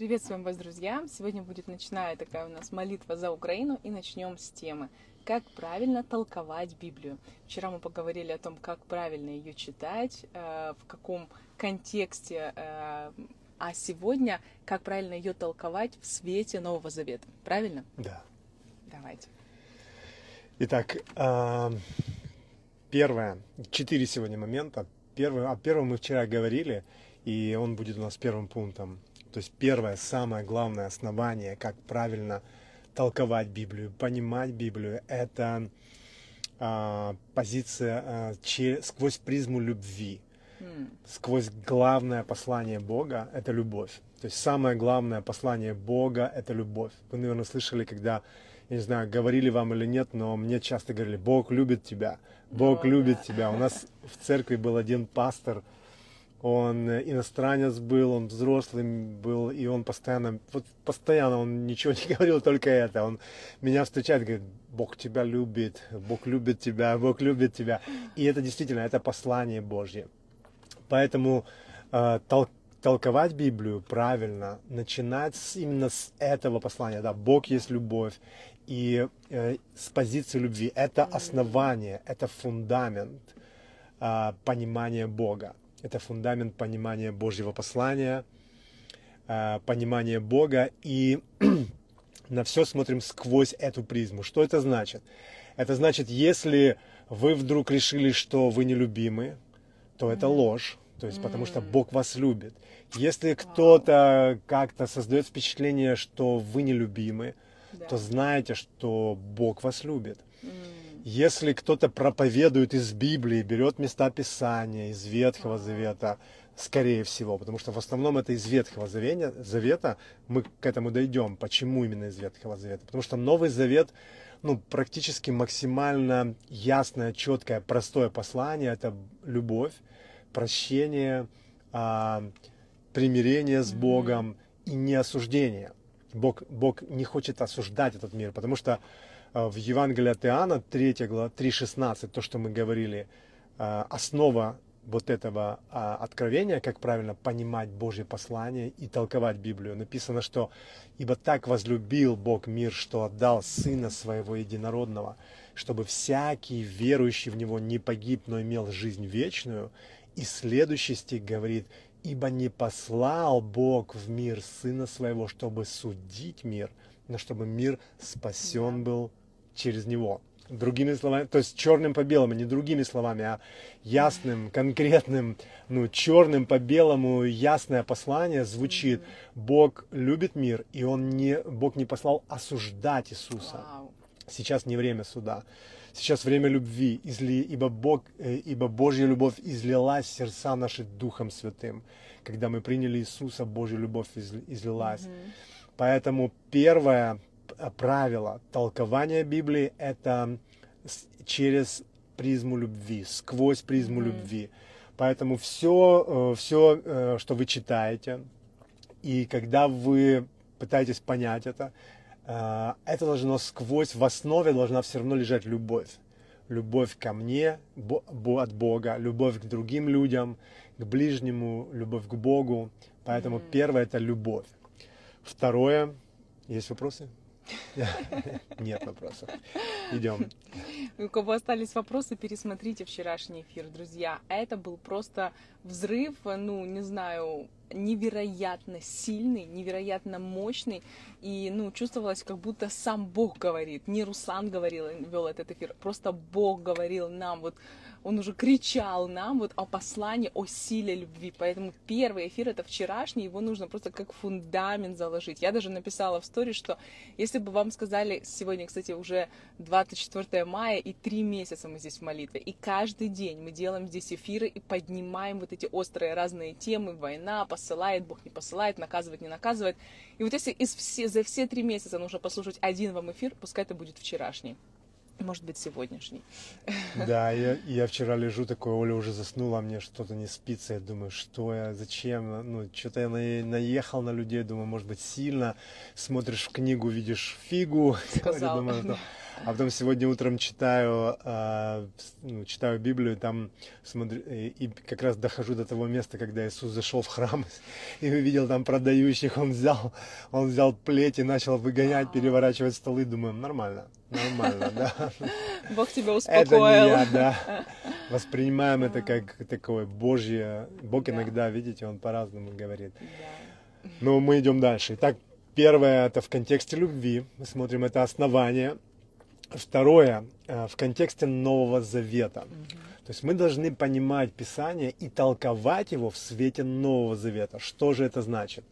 Приветствуем вас, друзья! Сегодня будет ночная такая у нас молитва за Украину, и начнем с темы «Как правильно толковать Библию?». Вчера мы поговорили о том, как правильно ее читать, э, в каком контексте, э, а сегодня как правильно ее толковать в свете Нового Завета. Правильно? Да. Давайте. Итак, а, первое, четыре сегодня момента. Первый, о первом мы вчера говорили, и он будет у нас первым пунктом. То есть первое, самое главное основание, как правильно толковать Библию, понимать Библию, это а, позиция а, че, сквозь призму любви, mm. сквозь главное послание Бога, это любовь. То есть самое главное послание Бога – это любовь. Вы, наверное, слышали, когда, я не знаю, говорили вам или нет, но мне часто говорили, Бог любит тебя, Бог oh, любит да. тебя. У нас в церкви был один пастор – он иностранец был, он взрослый был, и он постоянно, вот постоянно он ничего не говорил, только это. Он меня встречает, говорит, Бог тебя любит, Бог любит тебя, Бог любит тебя. И это действительно, это послание Божье. Поэтому э, тол толковать Библию правильно, начинать с, именно с этого послания. Да, Бог есть любовь. И э, с позиции любви. Это основание, это фундамент э, понимания Бога. Это фундамент понимания Божьего послания, э, понимания Бога. И на все смотрим сквозь эту призму. Что это значит? Это значит, если вы вдруг решили, что вы нелюбимы, то это ложь. То есть, потому что Бог вас любит. Если кто-то как-то создает впечатление, что вы нелюбимы, да. то знайте, что Бог вас любит. Если кто-то проповедует из Библии, берет места Писания, из Ветхого Завета, скорее всего, потому что в основном это из Ветхого Завета, Завета мы к этому дойдем. Почему именно из Ветхого Завета? Потому что Новый Завет, ну, практически максимально ясное, четкое, простое послание – это любовь, прощение, а, примирение с Богом и не осуждение. Бог, Бог не хочет осуждать этот мир, потому что в Евангелии от Иоанна, 3 глава, 3.16, то, что мы говорили, э, основа вот этого а, откровения, как правильно понимать Божье послание и толковать Библию. Написано, что «Ибо так возлюбил Бог мир, что отдал Сына Своего Единородного, чтобы всякий верующий в Него не погиб, но имел жизнь вечную». И следующий стих говорит «Ибо не послал Бог в мир Сына Своего, чтобы судить мир, но чтобы мир спасен был через него. Другими словами, то есть черным по белому, не другими словами, а ясным, конкретным, ну, черным по белому ясное послание звучит. Бог любит мир, и он не, Бог не послал осуждать Иисуса. Сейчас не время суда. Сейчас время любви, изли, ибо, Бог, э, ибо Божья любовь излилась в сердца наши Духом Святым. Когда мы приняли Иисуса, Божья любовь излилась. Mm-hmm. Поэтому первое, правило толкования Библии это через призму любви, сквозь призму mm-hmm. любви. Поэтому все, все, э, что вы читаете, и когда вы пытаетесь понять это, э, это должно сквозь, в основе должна все равно лежать любовь. Любовь ко мне от Бога, любовь к другим людям, к ближнему, любовь к Богу. Поэтому mm-hmm. первое это любовь. Второе, есть вопросы? Нет вопросов. Идем. У кого остались вопросы, пересмотрите вчерашний эфир, друзья. Это был просто взрыв, ну, не знаю, невероятно сильный, невероятно мощный, и, ну, чувствовалось, как будто сам Бог говорит, не Руслан говорил, вел этот эфир, просто Бог говорил нам, вот, он уже кричал нам вот о послании, о силе любви. Поэтому первый эфир это вчерашний, его нужно просто как фундамент заложить. Я даже написала в сторе, что если бы вам сказали, сегодня, кстати, уже 24 мая, и три месяца мы здесь в молитве, и каждый день мы делаем здесь эфиры и поднимаем вот эти острые разные темы, война, посылает, Бог не посылает, наказывает, не наказывает. И вот если из все, за все три месяца нужно послушать один вам эфир, пускай это будет вчерашний может быть, сегодняшний. Да, я, я вчера лежу такой, Оля уже заснула, а мне что-то не спится, я думаю, что я, зачем, ну, что-то я наехал на людей, думаю, может быть, сильно, смотришь в книгу, видишь фигу, Сказал. думаю, ну, А потом сегодня утром читаю, э, ну, читаю Библию, там смотрю, и как раз дохожу до того места, когда Иисус зашел в храм и увидел там продающих, он взял, он взял плеть и начал выгонять, переворачивать столы. Думаю, нормально, нормально, да. Бог тебя успокоил. Это не я, да. Воспринимаем это как такое Божье. Бог иногда, видите, он по-разному говорит. Но мы идем дальше. Итак, первое это в контексте любви. Мы смотрим это основание. Второе э, в контексте Нового Завета. То есть мы должны понимать Писание и толковать его в свете Нового Завета. Что же это значит?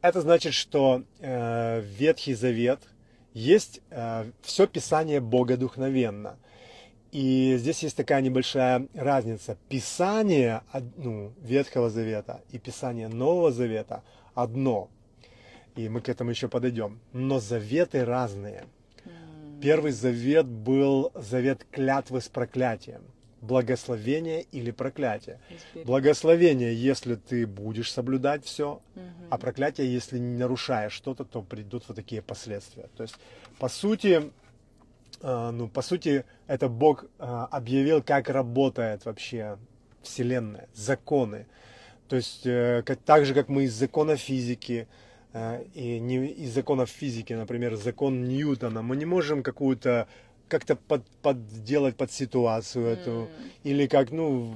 Это значит, что э, Ветхий Завет есть э, все Писание богодухновенно. И здесь есть такая небольшая разница. Писание ну, Ветхого Завета и Писание Нового Завета одно. И мы к этому еще подойдем. Но заветы разные. Первый завет был завет клятвы с проклятием. Благословение или проклятие. Благословение, если ты будешь соблюдать все, а проклятие, если не нарушаешь что-то, то придут вот такие последствия. То есть, по сути, а, ну, по сути, это Бог а, объявил, как работает вообще Вселенная, законы. То есть, э, как, так же, как мы из закона физики, э, и не из законов физики, например, закон Ньютона, мы не можем какую-то как-то под, подделать под ситуацию mm. эту, или как, ну,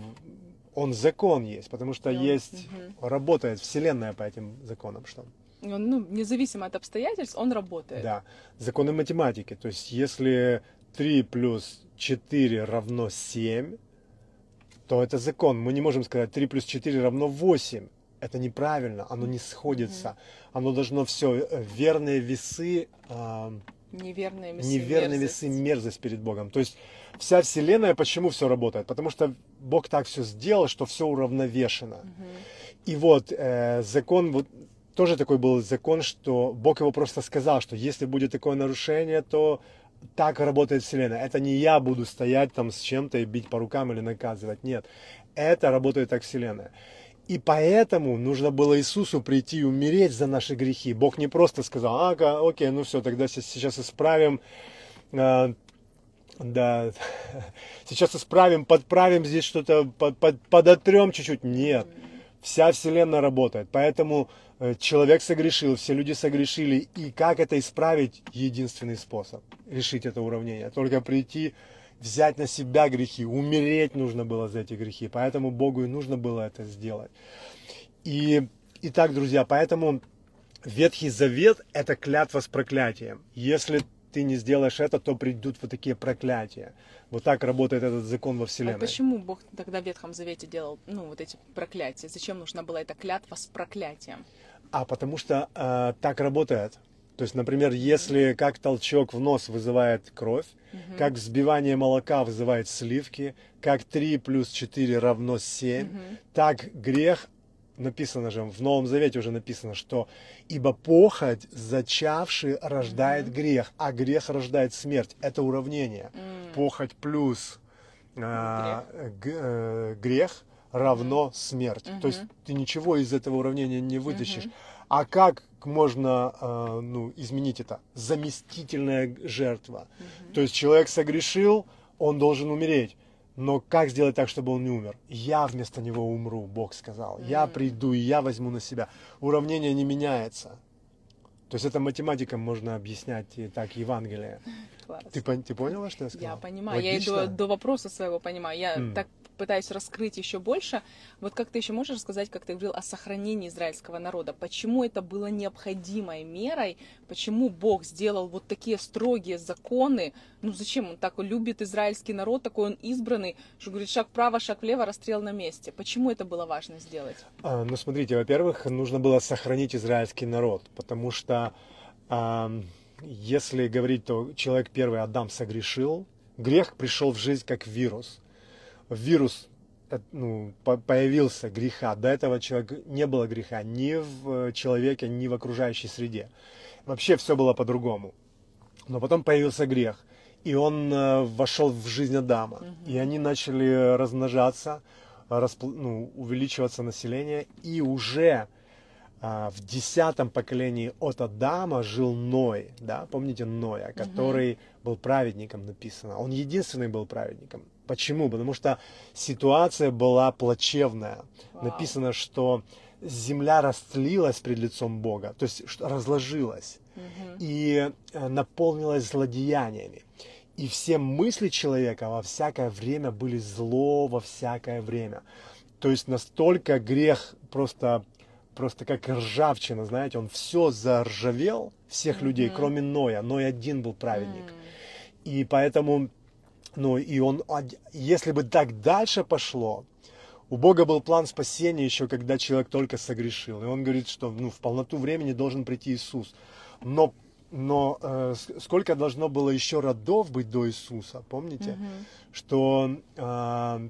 он закон есть, потому что yeah. есть, mm-hmm. работает Вселенная по этим законам, что он, ну, независимо от обстоятельств, он работает. Да, законы математики, то есть если 3 плюс 4 равно 7, то это закон. Мы не можем сказать 3 плюс 4 равно 8. Это неправильно, оно не сходится. Mm-hmm. Оно должно все, э, верные весы... Э, неверные весы, неверные мерзость. весы, мерзость перед Богом. То есть вся Вселенная, почему все работает? Потому что Бог так все сделал, что все уравновешено. Mm-hmm. И вот э, закон, вот тоже такой был закон, что Бог его просто сказал, что если будет такое нарушение, то так работает Вселенная. Это не я буду стоять там с чем-то и бить по рукам или наказывать. Нет. Это работает так Вселенная. И поэтому нужно было Иисусу прийти и умереть за наши грехи. Бог не просто сказал, а, окей, ну все, тогда сейчас исправим, э, да, сейчас исправим, подправим здесь что-то, под, под, подотрем чуть-чуть. Нет, вся Вселенная работает. Поэтому Э, человек согрешил, все люди согрешили, и как это исправить? Единственный способ решить это уравнение. Только прийти, взять на себя грехи, умереть нужно было за эти грехи, поэтому Богу и нужно было это сделать. И, итак, друзья, поэтому Ветхий Завет – это клятва с проклятием. Если ты не сделаешь это, то придут вот такие проклятия. Вот так работает этот закон во Вселенной. А почему Бог тогда в Ветхом Завете делал ну, вот эти проклятия? Зачем нужна была эта клятва с проклятием? А потому что э, так работает. То есть, например, если как толчок в нос вызывает кровь, угу. как взбивание молока вызывает сливки, как 3 плюс 4 равно 7, угу. так грех, написано же, в Новом Завете уже написано, что ибо похоть, зачавший, рождает угу. грех, а грех рождает смерть. Это уравнение. Угу. Похоть плюс э, грех. Э, грех равно смерть. Угу. То есть ты ничего из этого уравнения не вытащишь. Угу. А как можно э, ну, изменить это? Заместительная жертва. Угу. То есть человек согрешил, он должен умереть. Но как сделать так, чтобы он не умер? Я вместо него умру, Бог сказал. Mm. Я приду, и я возьму на себя. Уравнение не меняется. То есть это математика можно объяснять и так Евангелие. Класс. Ты, ты поняла, что я сказал? Я понимаю. Логично? Я и до, до вопроса своего понимаю. Я mm. так пытаюсь раскрыть еще больше. Вот как ты еще можешь рассказать, как ты говорил о сохранении израильского народа? Почему это было необходимой мерой? Почему Бог сделал вот такие строгие законы? Ну зачем он так любит израильский народ, такой он избранный, что говорит шаг вправо, шаг влево, расстрел на месте? Почему это было важно сделать? А, ну смотрите, во-первых, нужно было сохранить израильский народ, потому что а, если говорить, то человек первый Адам согрешил, грех пришел в жизнь как вирус вирус э, ну, появился греха. До этого человека не было греха ни в человеке, ни в окружающей среде. Вообще все было по-другому. Но потом появился грех, и он э, вошел в жизнь Адама. Угу. И они начали размножаться, распл... ну, увеличиваться население, и уже в десятом поколении от Адама жил Ной, да, помните Ноя, который угу. был праведником написано. Он единственный был праведником. Почему? Потому что ситуация была плачевная. Вау. Написано, что земля растлилась пред лицом Бога, то есть разложилась угу. и э, наполнилась злодеяниями. И все мысли человека во всякое время были зло во всякое время. То есть настолько грех просто просто как ржавчина, знаете, он все заржавел, всех mm-hmm. людей, кроме Ноя. Ной один был праведник. Mm-hmm. И поэтому, ну, и он, если бы так дальше пошло, у Бога был план спасения еще, когда человек только согрешил. И он говорит, что ну, в полноту времени должен прийти Иисус. Но, но э, сколько должно было еще родов быть до Иисуса, помните? Mm-hmm. Что э,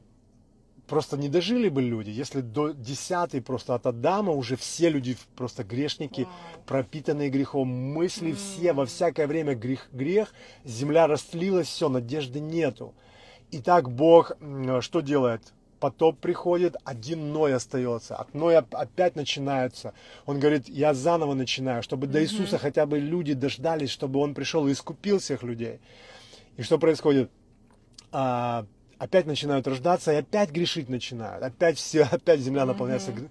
просто не дожили бы люди, если до десятой просто от Адама уже все люди просто грешники, wow. пропитанные грехом, мысли mm. все, во всякое время грех, грех, земля растлилась, все, надежды нету. И так Бог что делает? Потоп приходит, один Ной остается. От Ноя опять начинается. Он говорит, я заново начинаю, чтобы mm-hmm. до Иисуса хотя бы люди дождались, чтобы Он пришел и искупил всех людей. И что происходит? Опять начинают рождаться и опять грешить начинают. Опять все, опять земля наполняется угу.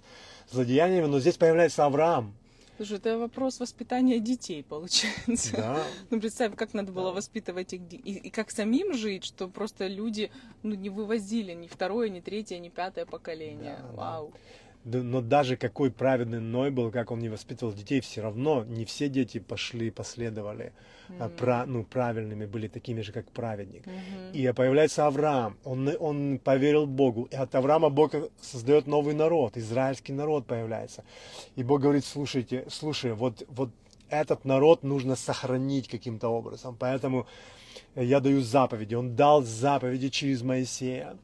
злодеяниями. Но здесь появляется Авраам. Слушай, это вопрос воспитания детей, получается. Да. Ну, представь, как надо было воспитывать их, и, и как самим жить, что просто люди ну, не вывозили ни второе, ни третье, ни пятое поколение. Да, Вау. Да но даже какой праведный Ной был, как он не воспитывал детей, все равно не все дети пошли, последовали, mm-hmm. про, ну, правильными, были такими же, как праведник. Mm-hmm. И появляется Авраам, он, он поверил Богу, и от Авраама Бог создает новый народ, израильский народ появляется. И Бог говорит, слушайте, слушай, вот, вот этот народ нужно сохранить каким-то образом, поэтому я даю заповеди. Он дал заповеди через Моисея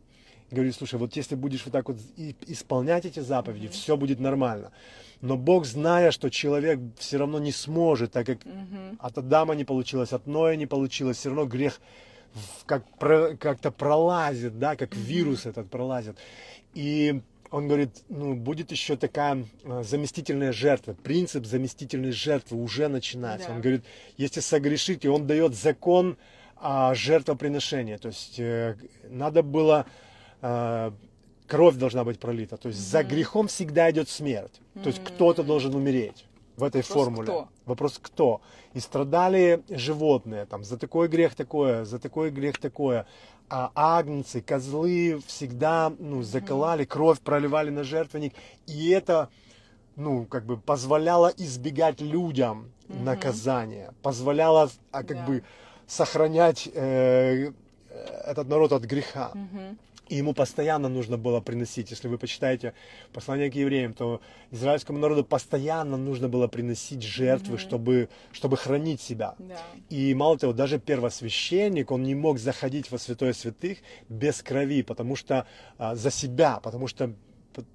говорит, слушай, вот если будешь вот так вот исполнять эти заповеди, mm-hmm. все будет нормально. Но Бог, зная, что человек все равно не сможет, так как mm-hmm. от Адама не получилось, от Ноя не получилось, все равно грех как, как-то пролазит, да, как mm-hmm. вирус этот пролазит. И он говорит, ну, будет еще такая э, заместительная жертва. Принцип заместительной жертвы уже начинается. Да. Он говорит, если согрешите, он дает закон а, жертвоприношения. То есть э, надо было кровь должна быть пролита. То есть mm-hmm. за грехом всегда идет смерть. Mm-hmm. То есть кто-то должен умереть в этой Вопрос формуле. Кто? Вопрос кто? И страдали животные, там, за такой грех такое, за такой грех такое. А агнцы, козлы всегда ну, заколали, mm-hmm. кровь проливали на жертвенник. И это ну, как бы позволяло избегать людям mm-hmm. наказания, позволяло а, как yeah. бы сохранять э, этот народ от греха. Mm-hmm. И ему постоянно нужно было приносить, если вы почитаете послание к евреям, то израильскому народу постоянно нужно было приносить жертвы, mm-hmm. чтобы, чтобы хранить себя. Yeah. И мало того, даже первосвященник, он не мог заходить во святое святых без крови, потому что а, за себя, потому что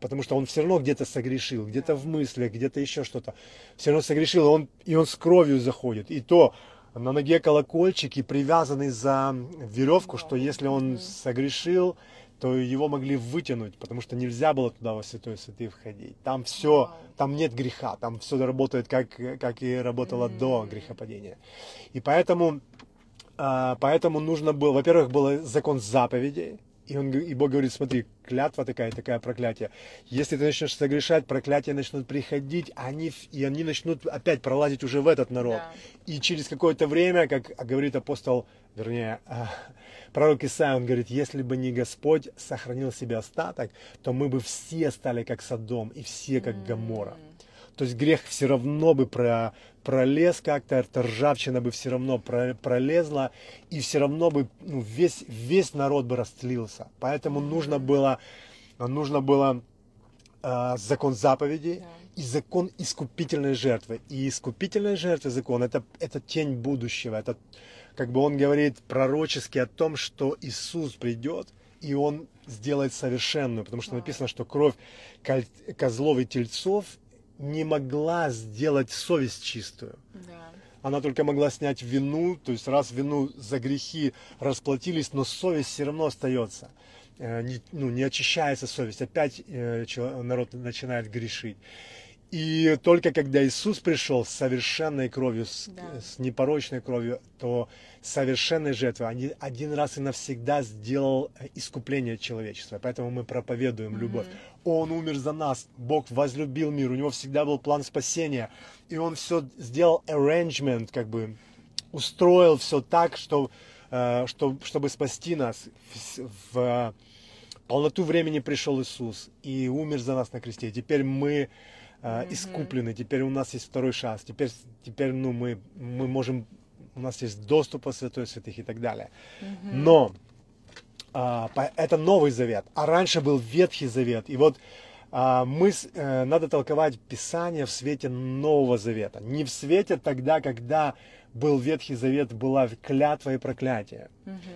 потому что он все равно где-то согрешил, где-то в мыслях, где-то еще что-то. Все равно согрешил, и он, и он с кровью заходит. И то на ноге колокольчики привязаны за веревку, что если он согрешил, то его могли вытянуть, потому что нельзя было туда во святой святые входить. Там все, там нет греха, там все работает как, как и работало mm-hmm. до грехопадения. И поэтому, а, поэтому нужно было, во-первых, был закон заповедей, и, он, и Бог говорит, смотри, клятва такая, такая проклятие. Если ты начнешь согрешать, проклятия начнут приходить, они, и они начнут опять пролазить уже в этот народ. Да. И через какое-то время, как говорит апостол, вернее, а, пророк Исаия, он говорит, если бы не Господь сохранил себе остаток, то мы бы все стали как Содом и все как Гамора. То есть грех все равно бы про, пролез как-то, эта ржавчина бы все равно про, пролезла, и все равно бы ну, весь, весь народ бы растлился. Поэтому нужно было, нужно было э, закон заповедей и закон искупительной жертвы. И искупительная жертва закон это, это тень будущего, это как бы он говорит пророчески о том, что Иисус придет, и он сделает совершенную, потому что написано, что кровь козлов и тельцов не могла сделать совесть чистую. Да. Она только могла снять вину, то есть раз вину за грехи расплатились, но совесть все равно остается. Э, не, ну, не очищается совесть, опять э, народ начинает грешить. И только когда Иисус пришел с совершенной кровью, с, Да. с непорочной кровью, то совершенной жертвой один, один раз и навсегда сделал искупление человечества. Поэтому мы проповедуем любовь. Он умер за нас, Бог возлюбил мир, у него всегда был план спасения. И он все сделал arrangement, как бы устроил все так, что, э, что, чтобы спасти нас. В, в полноту времени пришел Иисус и умер за нас на кресте. Теперь мы э, искуплены, теперь у нас есть второй шанс, теперь, теперь ну, мы, мы можем, у нас есть доступ во святой святых и так далее. Но по- это Новый Завет, а раньше был Ветхий Завет. И вот а, мы, э, надо толковать Писание в свете Нового Завета. Не в свете тогда, когда был Ветхий Завет, была клятва и проклятие,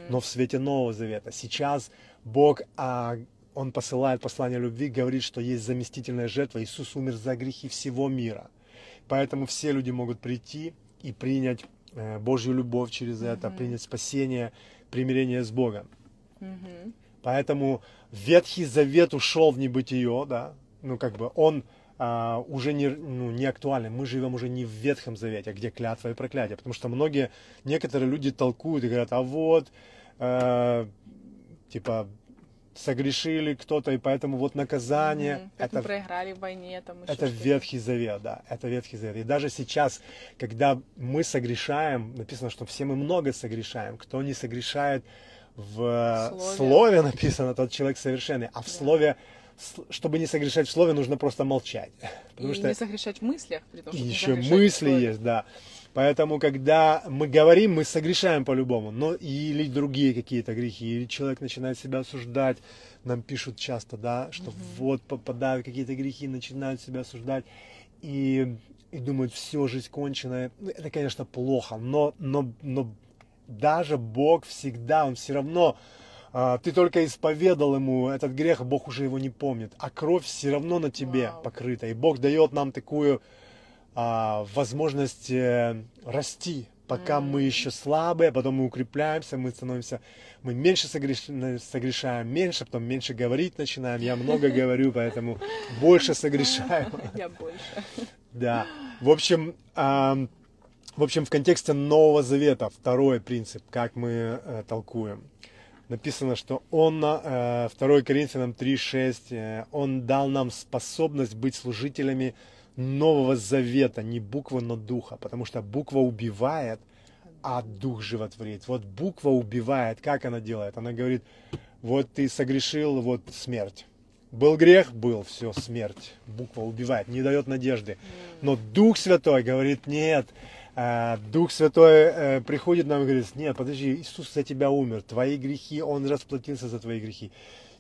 но в свете Нового Завета. Сейчас Бог, а, Он посылает послание любви, говорит, что есть заместительная жертва. Иисус умер за грехи всего мира. Поэтому все люди могут прийти и принять э, Божью любовь через это, принять спасение, примирение с Богом. Мгм. Поэтому Ветхий Завет ушел в небытие, да, ну как бы он а, уже не, ну, не актуален. Мы живем уже не в Ветхом Завете, где клятва и проклятие. Потому что многие, некоторые люди толкуют и говорят, а вот, э, типа, согрешили кто-то, и поэтому вот наказание. Мгм. Как мы это проиграли в войне, там это. Ветхий Завет, да, это Ветхий Завет. И даже сейчас, когда мы согрешаем, написано, что все мы много согрешаем. Кто не согрешает в Слове. слове, написано, тот человек совершенный. А в слове, с- чтобы не согрешать в слове, нужно просто молчать. Потому И что не согрешать в мыслях, при том, и еще мысли слове. есть, да. Поэтому, когда мы говорим, мы согрешаем по-любому. Но или другие какие-то грехи, или человек начинает себя осуждать. Нам пишут часто, да, что вот попадают в какие-то грехи, начинают себя осуждать. И, и думают, все, жизнь кончена. Ну, Это, конечно, плохо, но, но, но даже Бог всегда, Он все равно, а, ты только исповедал Ему этот грех, Бог уже его не помнит, а кровь все равно на тебе Вау. покрыта. И Бог дает нам такую а, возможность э, расти, пока мы еще слабые, потом мы укрепляемся, мы становимся, мы меньше согреш- согрешаем, меньше, потом меньше говорить начинаем. Я много говорю, поэтому больше согрешаю. Я больше. Да. В общем, в общем, в контексте Нового Завета второй принцип, как мы э, толкуем. Написано, что он, э, 2 Коринфянам 3.6, э, он дал нам способность быть служителями Нового Завета, не буквы, но духа, потому что буква убивает, а дух животворит. Вот буква убивает, как она делает? Она говорит, вот ты согрешил, вот смерть. Был грех, был, все, смерть. Буква убивает, не дает надежды. Но Дух Святой говорит, нет. А, Дух Святой э, приходит нам и говорит, нет, подожди, Иисус за тебя умер, твои грехи, Он расплатился за твои грехи.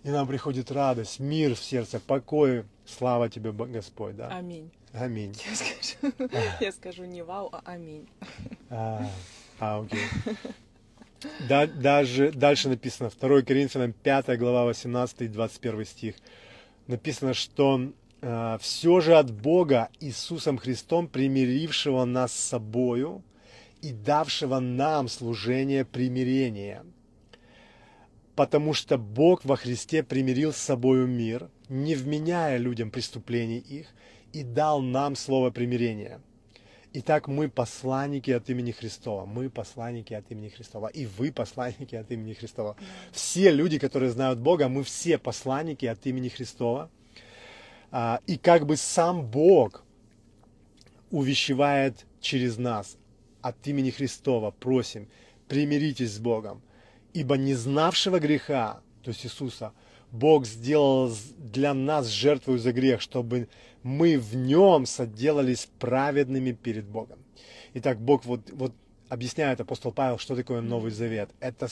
И нам приходит радость, мир в сердце, покой. Слава тебе, Господь, да? Аминь. Аминь. Я скажу, я скажу не вау, а аминь. А, а, окей. Да- даже, дальше написано, 2 Коринфянам 5 глава 18 и 21 стих. Написано, что все же от Бога Иисусом Христом, примирившего нас с собою и давшего нам служение примирения. Потому что Бог во Христе примирил с собою мир, не вменяя людям преступлений их, и дал нам слово примирения. Итак, мы посланники от имени Христова. Мы посланники от имени Христова. И вы посланники от имени Христова. Все люди, которые знают Бога, мы все посланники от имени Христова. А, И как бы сам Бог увещевает через нас от имени Христова, просим, примиритесь с Богом. Ибо не знавшего греха, то есть Иисуса, Бог сделал для нас жертву за грех, чтобы мы в нем соделались праведными перед Богом. Итак, Бог вот, вот объясняет апостол Павел, что такое Новый Завет. Это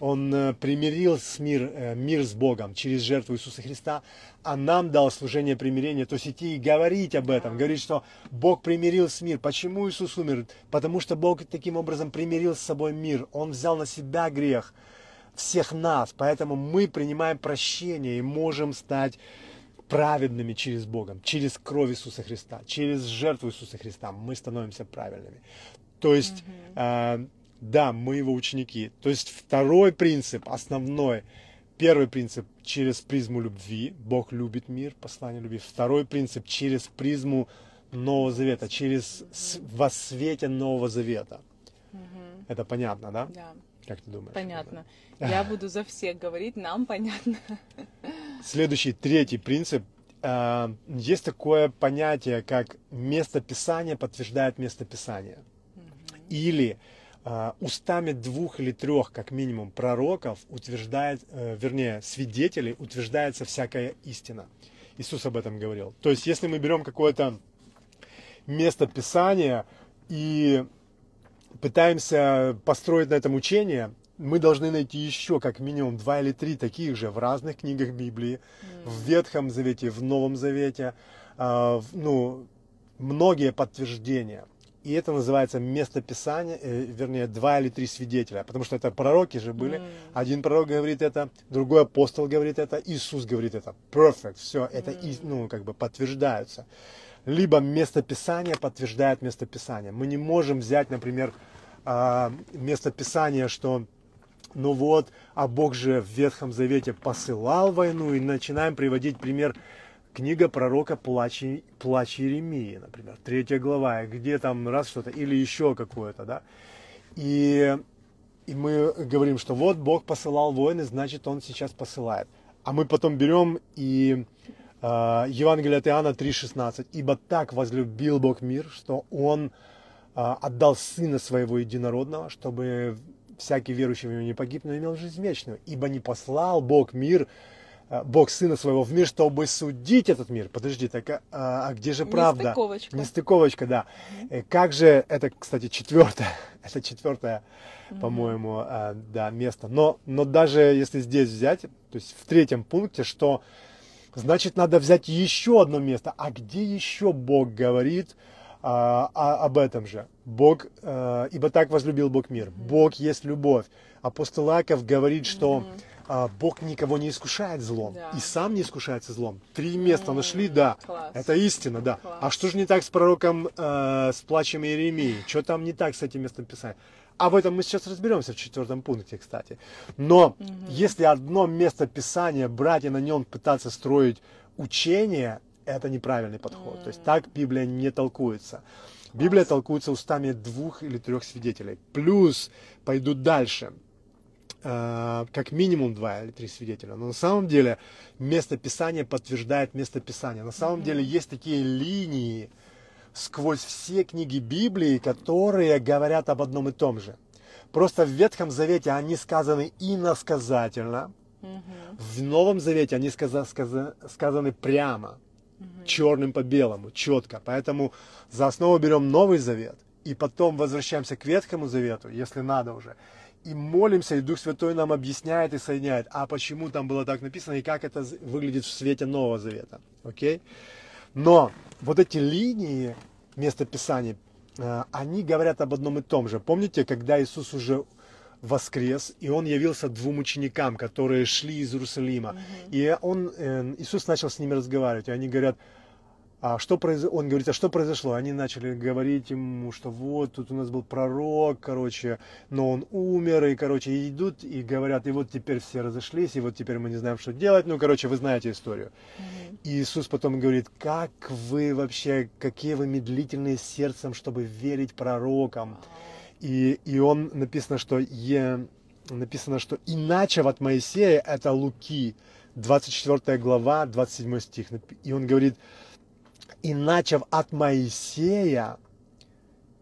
он э, примирил с мир, э, мир с Богом через жертву Иисуса Христа, а нам дал служение примирения, то есть идти и говорить об этом, говорить, что Бог примирил с мир. Почему Иисус умер? Потому что Бог таким образом примирил с собой мир. Он взял на себя грех всех нас, поэтому мы принимаем прощение и можем стать праведными через Бога, через кровь Иисуса Христа, через жертву Иисуса Христа мы становимся правильными. То есть, э, да, мы его ученики. То есть второй принцип, основной, первый принцип через призму любви, Бог любит мир, послание любви. Второй принцип через призму Нового Завета, через во свете Нового Завета. Мгм. Это понятно, да? Да, Как ты думаешь? понятно. Я буду за всех говорить, нам понятно. Следующий, третий принцип. Э, Есть такое понятие, как местописание подтверждает местописание. Или э, устами двух или трех, как минимум, пророков утверждает, э, вернее, свидетелей утверждается всякая истина. Иисус об этом говорил. То есть, если мы берем какое-то место Писания и пытаемся построить на этом учение, мы должны найти еще как минимум два или три таких же в разных книгах Библии, в Ветхом Завете, в Новом Завете, в- ну, многие подтверждения. И это называется местописание, э, вернее, два или три свидетеля, потому что это пророки же были. М. Один пророк говорит это, другой апостол говорит это, Иисус говорит это. Perfect, все, это и- ну, как бы подтверждаются. Либо местописание подтверждает местописание. Мы не можем взять, например, а, местописание, что ну вот, а Бог же в Ветхом Завете посылал войну, и начинаем приводить пример книга пророка Плач, Плач Еремии, например, третья глава, где там раз что-то, или еще какое-то, да. И, и мы говорим, что вот Бог посылал войны, значит, Он сейчас посылает. А мы потом берем и э, Евангелие от Иоанна 3,16. «Ибо так возлюбил Бог мир, что Он э, отдал Сына Своего Единородного, чтобы всякий верующий в Него не погиб, но имел жизнь вечную. Ибо не послал Бог мир, Бог Сына Своего в мир, чтобы судить этот мир». Подожди, так а, а где же правда? Нестыковочка. Нестыковочка, да. Э, Как же, это, кстати, четвертое, это четвертое, по-моему, а, да, место. Но, но даже если здесь взять, то есть в третьем пункте, что значит надо взять еще одно место. А где еще Бог говорит а, а- об этом же? Бог, э, ибо так возлюбил Бог мир. Бог есть любовь. Апостол Иаков говорит, что а, Бог никого не искушает злом. Да. И сам не искушается злом. Три места нашли, да. класс. Это истина, да. Класс. А что же не так с пророком, э, с плачем Иеремии? Что там не так с этим местом Писания? А в этом мы сейчас разберемся в четвертом пункте, кстати. Но если одно место Писания брать и на нем пытаться строить учение, это неправильный подход. То есть так Библия не толкуется. Библия толкуется устами двух или трех свидетелей. Плюс пойдут дальше как минимум два или три свидетеля. Но на самом деле место Писания подтверждает место Писания. На самом деле есть такие линии сквозь все книги Библии, которые говорят об одном и том же. Просто в Ветхом Завете они сказаны иносказательно, в Новом Завете они сказа- сказа- сказаны прямо, черным по белому, четко. Поэтому за основу берем Новый Завет, и потом возвращаемся к Ветхому Завету, если надо уже, и молимся, и Дух Святой нам объясняет и соединяет, а почему там было так написано, и как это выглядит в свете Нового Завета. Окей? Но вот эти линии местописаний, э, они говорят об одном и том же. Помните, когда Иисус уже воскрес, и он явился двум ученикам, которые шли из Иерусалима. И он, э, Иисус начал с ними разговаривать, и они говорят, а что произошло? Он говорит, а что произошло? Они начали говорить ему, что вот тут у нас был пророк, короче, но он умер, и, короче, идут и говорят, и вот теперь все разошлись, и вот теперь мы не знаем, что делать. Ну, короче, вы знаете историю. И Иисус потом говорит, как вы вообще, какие вы медлительные сердцем, чтобы верить пророкам. И, и он написано, что е, написано, что иначе от Моисея это Луки, 24 глава, 27 стих. И он говорит, иначе от Моисея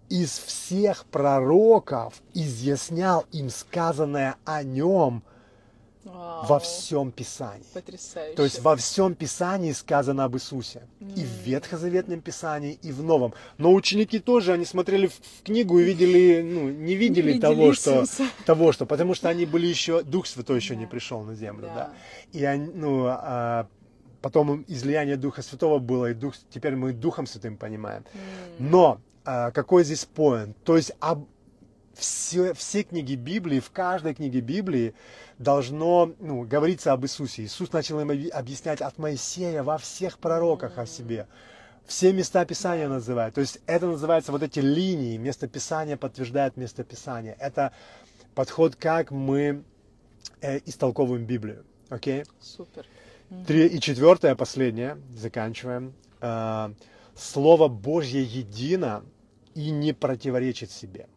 из всех пророков изъяснял им сказанное о нем Вау. во всем Писании. Потрясающе. То есть во всем Писании сказано об Иисусе. И в Ветхозаветном Писании, и в Новом. Но ученики тоже, они смотрели в книгу и видели, ну, не видели, Видели того, что, того, что, потому что они были еще, Дух Святой еще не Да. пришел на землю, да. Да. И они, ну, а, потом излияние Духа Святого было, и Дух, теперь мы Духом Святым понимаем. Но а, какой здесь поинт? То есть об, все, все книги Библии, в каждой книге Библии должно ну, говориться об Иисусе. Иисус начал им объ- объяснять от Моисея во всех пророках о себе. Все места Писания называют. То есть это называется вот эти линии. Место Писания подтверждает место Писания. Это подход, как мы э, истолковываем Библию. Окей? Супер. Три, и четвертое, последнее, заканчиваем. Э, Слово Божье едино и не противоречит себе.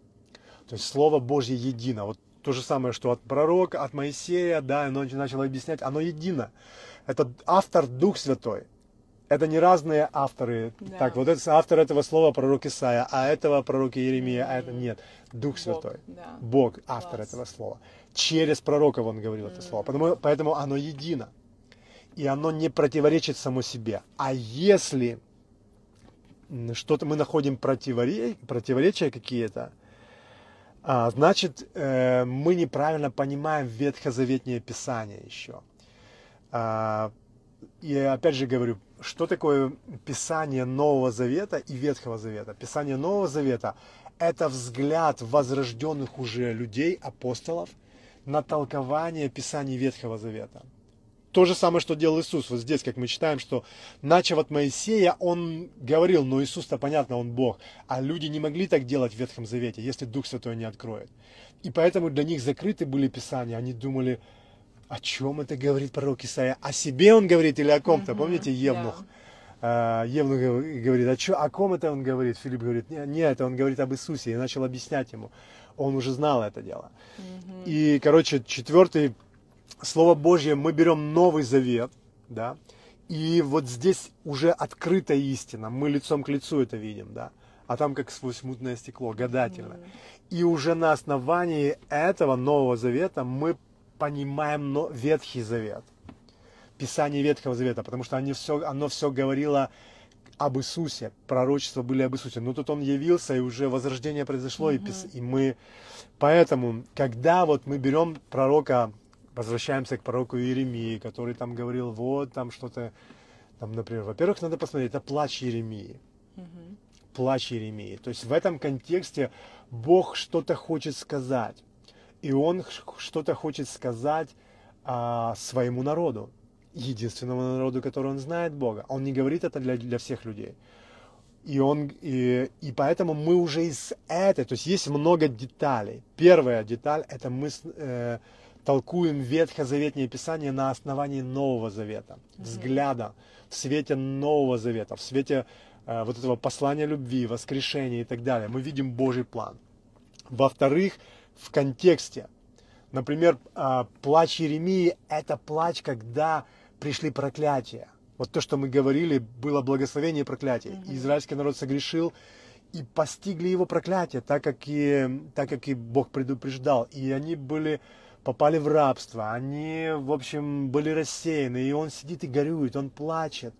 То есть Слово Божье едино. Вот то же самое, что от пророка, от Моисея, да, оно начало объяснять, оно едино. Это автор Дух Святой. Это не разные авторы. Да. Так, вот это автор этого слова пророк Исаия, а этого пророк Иеремия, а это нет. Дух Святой. Бог, да. Бог автор Класс. этого слова. Через пророков он говорил mm. это слово. Потому, поэтому оно едино. И оно не противоречит само себе. А если что-то мы находим противоречия, противоречия какие-то, а, значит, э, мы неправильно понимаем ветхозаветнее Писание еще. А, и опять же говорю, что такое Писание Нового Завета и Ветхого Завета? Писание Нового Завета – это взгляд возрожденных уже людей, апостолов, на толкование Писаний Ветхого Завета. То же самое, что делал Иисус. Вот здесь, как мы читаем, что начав от Моисея, он говорил, но Иисус-то, понятно, он Бог. А люди не могли так делать в Ветхом Завете, если Дух Святой не откроет. И поэтому для них закрыты были Писания. Они думали, о чем это говорит пророк Исаия? О себе он говорит или о ком-то? Помните, Евнух? Yeah. Евнух говорит, о, чё, о ком это он говорит? Филипп говорит, нет, нет, он говорит об Иисусе. И начал объяснять ему. Он уже знал это дело. Uh-huh. И, короче, четвертый Слово Божье, мы берем Новый Завет, да, и вот здесь уже открытая истина, мы лицом к лицу это видим, да, а там как сквозь мутное стекло, гадательно. Mm. И уже на основании этого Нового Завета мы понимаем но, Ветхий Завет, Писание Ветхого Завета, потому что они все, оно все говорило об Иисусе, пророчества были об Иисусе. Но тут Он явился, и уже возрождение произошло, mm-hmm. и, и мы... Поэтому, когда вот мы берем пророка возвращаемся к пророку Иеремии, который там говорил, вот там что-то, там, например, во-первых, надо посмотреть, это плач Иеремии. Угу. Плач Иеремии. То есть в этом контексте Бог что-то хочет сказать. И Он что-то хочет сказать а, своему народу, единственному народу, который Он знает Бога. Он не говорит это для, для всех людей. И, он, и, и поэтому мы уже из этой, то есть есть много деталей. Первая деталь, это мы э, толкуем Ветхозаветнее Писание на основании Нового Завета, взгляда в свете Нового Завета, в свете э, вот этого послания любви, воскрешения и так далее. Мы видим Божий план. Во-вторых, в контексте. Например, э, плач Еремии – это плач, когда пришли проклятия. Вот то, что мы говорили, было благословение и проклятие. Mm-hmm. Израильский народ согрешил, и постигли его проклятие, так как и, так как и Бог предупреждал. И они были попали в рабство, они, в общем, были рассеяны, и он сидит и горюет, он плачет,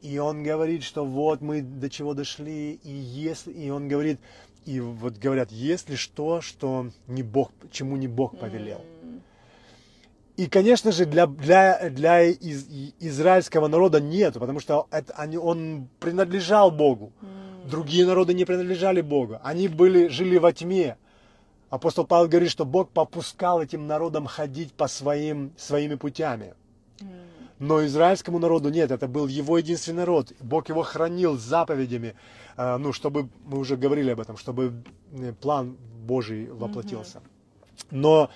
и он говорит, что вот мы до чего дошли, и если, и он говорит, и вот говорят, если что, что не Бог, чему не Бог повелел. И, конечно же, для, для, для из, израильского народа нет, потому что это, они, он принадлежал Богу. Другие народы не принадлежали Богу. Они были, жили во тьме. Апостол Павел говорит, что Бог попускал этим народам ходить по своим, своими путями. Но израильскому народу нет, это был его единственный народ. Бог его хранил заповедями, э, ну, чтобы, мы уже говорили об этом, чтобы э, план Божий воплотился. Но,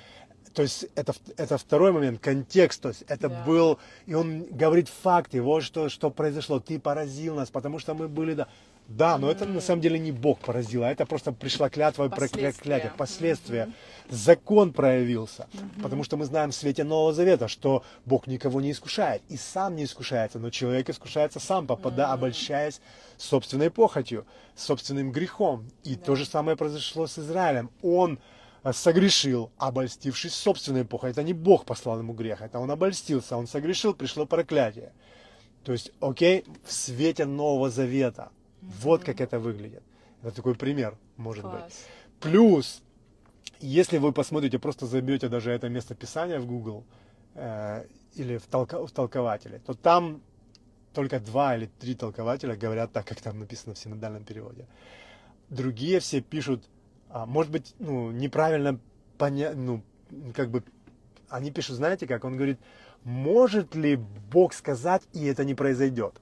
то есть, это, это второй момент, контекст, то есть, это да. был, и он говорит факты, вот что, что произошло, ты поразил нас, потому что мы были, да, да, но это на самом деле не Бог поразил, а это просто пришла клятва и проклятие, последствия. Закон проявился, потому что мы знаем в свете Нового Завета, что Бог никого не искушает, и сам не искушается, но человек искушается сам, попадая, обольщаясь собственной похотью, собственным грехом. И да. то же самое произошло с Израилем. Он э, согрешил, обольстившись собственной похотью. Это не Бог послал ему грех, это он обольстился, он согрешил, пришло проклятие. То есть, окей, в свете Нового Завета – вот как это выглядит. Это такой пример, может Класс. быть. Плюс, если вы посмотрите, просто забьете даже это место писания в Google э, или в, толка, в толкователе, то там только два или три толкователя говорят так, как там написано в синодальном переводе. Другие все пишут, а, может быть, ну, неправильно понять, ну, как бы, они пишут, знаете как, он говорит, может ли Бог сказать, и это не произойдет?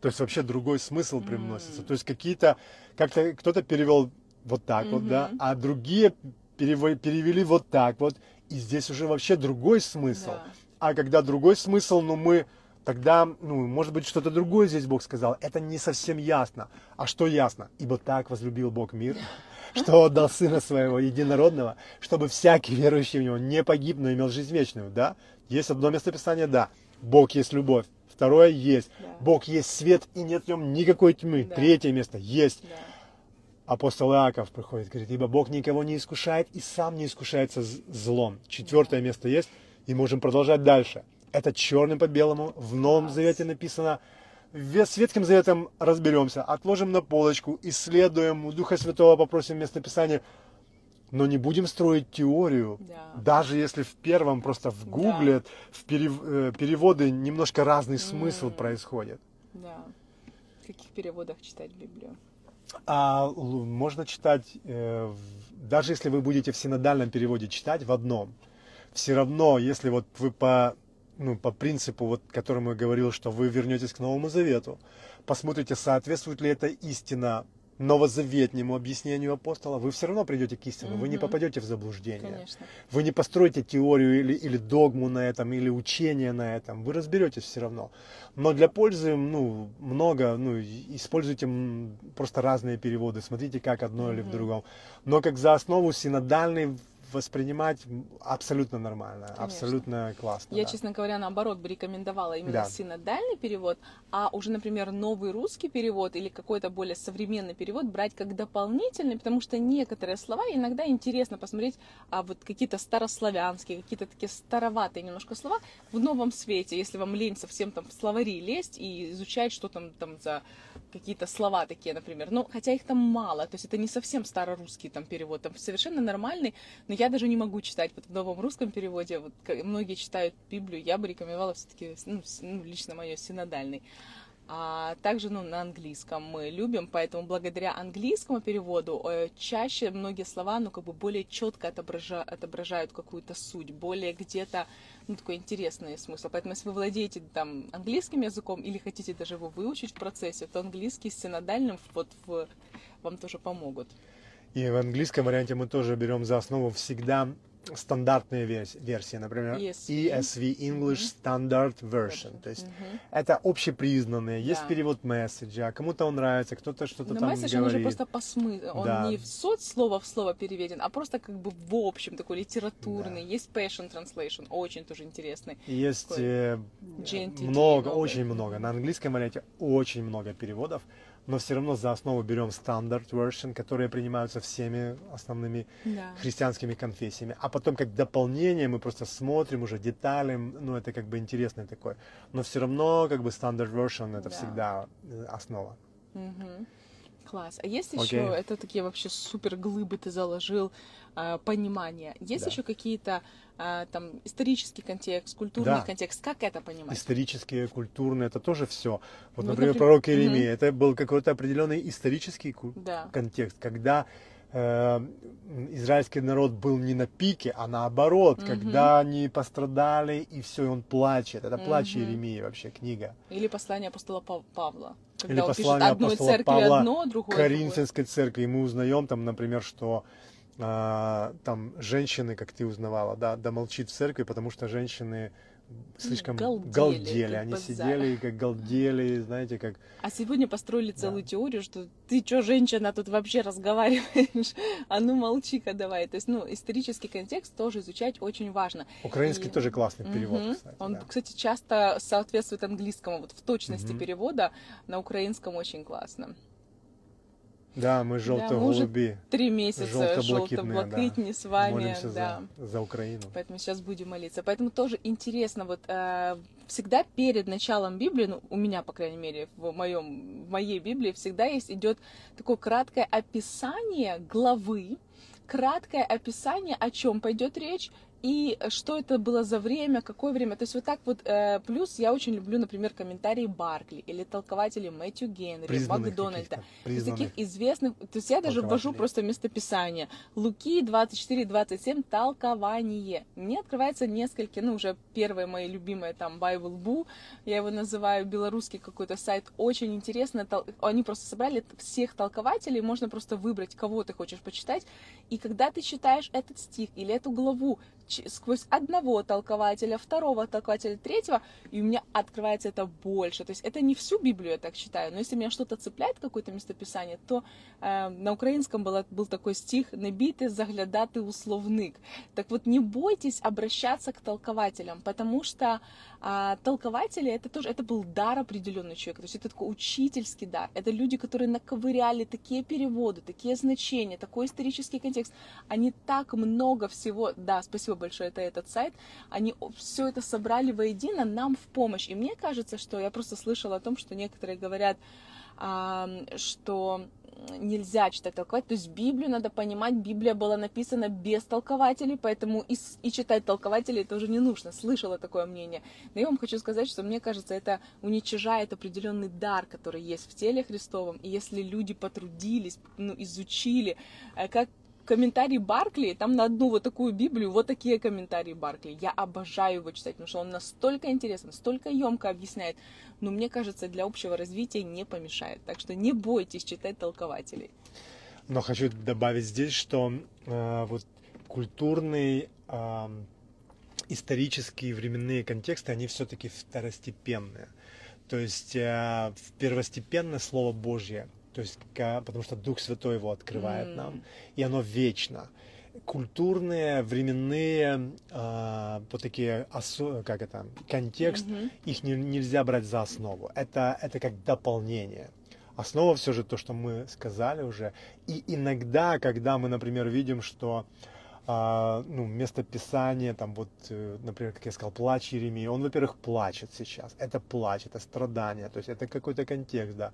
То есть вообще другой смысл привносится. Mm. То есть какие-то, как-то кто-то перевел вот так mm-hmm. вот, да, а другие перевели вот так вот. И здесь уже вообще другой смысл. Да. А когда другой смысл, ну мы тогда, ну, может быть, что-то другое здесь Бог сказал. Это не совсем ясно. А что ясно? Ибо так возлюбил Бог мир, что отдал Сына Своего Единородного, чтобы всякий верующий в Него не погиб, но имел жизнь вечную, да? Есть одно местописание, да. Бог есть любовь. Второе есть. Да. Бог есть свет, и нет в нем никакой тьмы. Да. Третье место есть. Да. Апостол Иаков приходит, говорит, ибо Бог никого не искушает и сам не искушается злом. Четвертое место есть, и можем продолжать дальше. Это черным по белому, в Новом Класс. Завете написано. В Светским Заветом разберемся, отложим на полочку, исследуем, у Духа Святого попросим местописание, но не будем строить теорию, Да. даже если в первом просто в гугле, в перев- э, переводы немножко разный смысл М. происходит. Да. В каких переводах читать Библию? А можно читать, э, даже если вы будете в синодальном переводе читать в одном, все равно, если вот вы по, ну, по принципу, вот, которому я говорил, что вы вернетесь к Новому Завету, посмотрите, соответствует ли эта истина новозаветнему объяснению апостола, вы все равно придете к истине, вы не попадете в заблуждение. Конечно. Вы не построите теорию или, или догму на этом, или учение на этом. Вы разберетесь все равно. Но для пользы, ну, много, ну, используйте просто разные переводы. Смотрите, как одно или в другом. Но как за основу синодальный воспринимать абсолютно нормально, Конечно. абсолютно классно. Я, да. честно говоря, наоборот бы рекомендовала именно Да. синодальный перевод, а уже, например, новый русский перевод или какой-то более современный перевод брать как дополнительный, потому что некоторые слова иногда интересно посмотреть, а вот какие-то старославянские, какие-то такие староватые немножко слова в новом свете, если вам лень совсем там в словари лезть и изучать, что там, там за какие-то слова такие, например. Ну, хотя их там мало, то есть это не совсем старорусский там перевод, там совершенно нормальный, но я даже не могу читать вот в новом русском переводе. Вот многие читают Библию, я бы рекомендовала все-таки, ну, ну, лично мое синодальный. А также, ну, на английском мы любим, поэтому благодаря английскому переводу э, чаще многие слова, ну, как бы более четко отобража- отображают какую-то суть, более где-то, ну, такой интересный смысл. Поэтому, если вы владеете там английским языком или хотите даже его выучить в процессе, то английский с синодальным вот в, вам тоже помогут. И в английском варианте мы тоже берем за основу всегда стандартные верс- версии, например, ESV. ESV English Standard Version. То есть Мгм. это общепризнанные. Есть Да. перевод месседжа, кому-то он нравится, кто-то что-то Но там месседж, он уже говорит. просто по смыслу, он Да. не в сот слово в слово переведен, а просто как бы в общем такой литературный. Да. Есть passion translation, очень тоже интересный. Есть э, много, очень много. На английском варианте очень много переводов, но все равно за основу берем стандарт version, которые принимаются всеми основными Да. христианскими конфессиями. А потом как дополнение мы просто смотрим уже детали, ну это как бы интересный такой. Но все равно как бы стандарт version это Да. всегда э, основа. Мгм. Класс. А есть Окей. еще, это такие вообще супер глыбы ты заложил, а, понимания. Есть Да. еще какие-то а, там исторический контекст, культурный Да. контекст? Как это понимать? Исторические, культурные, это тоже все. Вот, Вот, например, напри- пророк. Иеремия, это был какой-то определенный исторический Да. контекст, когда э, израильский народ был не на пике, а наоборот, Мгм. когда они пострадали, и все, и он плачет. Это плач Мгм. Иеремии вообще, книга. Или послание апостола Пав- Павла. Когда Или он послание пишет одной апостола церкви Павла одно, другое. Коринфянской церкви. И мы узнаем там, например, что а, там женщины, как ты узнавала, да, да молчит в церкви, потому что женщины слишком Галдели, галдели. Они базар. сидели, как галдели, знаете, как... А сегодня построили Да. целую теорию, что ты что, женщина, тут вообще разговариваешь? А ну молчи-ка давай. То есть, ну, исторический контекст тоже изучать очень важно. Украинский И- тоже классный перевод, Мгм. кстати. Он, да. кстати, часто соответствует английскому. Вот в точности Мгм. перевода на украинском очень классно. Да, мы желто-голуби, Три месяца желто-блакитни с вами. молимся да. за, за Украину. Поэтому сейчас будем молиться. Поэтому тоже интересно, вот э, всегда перед началом Библии, ну, у меня, по крайней мере, в, моем, в моей Библии всегда есть идет такое краткое описание главы, краткое описание, о чем пойдет речь, и что это было за время, какое время. То есть вот так вот. э, плюс я очень люблю, например, комментарии Баркли или толкователи Мэтью Генри, Признанных Макдональда. Из признанных. таких известных, то есть я даже ввожу просто местописание. Луки 24-27, толкование. Мне открывается несколько, ну уже первые мои любимые, там, Bible Boo, я его называю, белорусский какой-то сайт, очень интересно, тол- они просто собрали всех толкователей, можно просто выбрать, кого ты хочешь почитать, и когда ты читаешь этот стих или эту главу, сквозь одного толкователя, второго толкователя, третьего, и у меня открывается это больше. То есть это не всю Библию я так читаю, но если меня что-то цепляет, какое-то местописание, то э, на украинском был, был такой стих «Не бійте заглядати у словник». Так вот, не бойтесь обращаться к толкователям, потому что а, толкователи это тоже это был дар определенный человека, то есть это такой учительский дар. Это люди, которые наковыряли такие переводы, такие значения, такой исторический контекст. Они так много всего, да, спасибо большое, это этот сайт, они все это собрали воедино нам в помощь. И мне кажется, что я просто слышала о том, что некоторые говорят, что нельзя читать толковать. То есть Библию надо понимать, Библия была написана без толкователей, поэтому и, и читать толкователей тоже не нужно. Слышала такое мнение. Но я вам хочу сказать, что мне кажется, это уничижает определенный дар, который есть в теле Христовом. И если люди потрудились, ну, изучили, э, как комментарий Баркли, там на одну вот такую Библию вот такие комментарии Баркли. Я обожаю его читать, потому что он настолько интересен, столько емко объясняет. Но мне кажется, для общего развития не помешает. Так что не бойтесь читать толкователей. Но хочу добавить здесь, что э, вот культурный, э, исторические, временные контексты, они все-таки второстепенные. То есть э, первостепенное Слово Божье то есть, потому что Дух Святой его открывает mm. нам, и оно вечно. Культурные, временные, э, вот такие, осо, как это, контекст, mm-hmm. их не, нельзя брать за основу. Это, это как дополнение. Основа все же то, что мы сказали уже. И иногда, когда мы, например, видим, что а, ну, место писания, там вот, э, например, как я сказал, плач Еремии, он, во-первых, плачет сейчас, это плач, это страдание, то есть это какой-то контекст, да.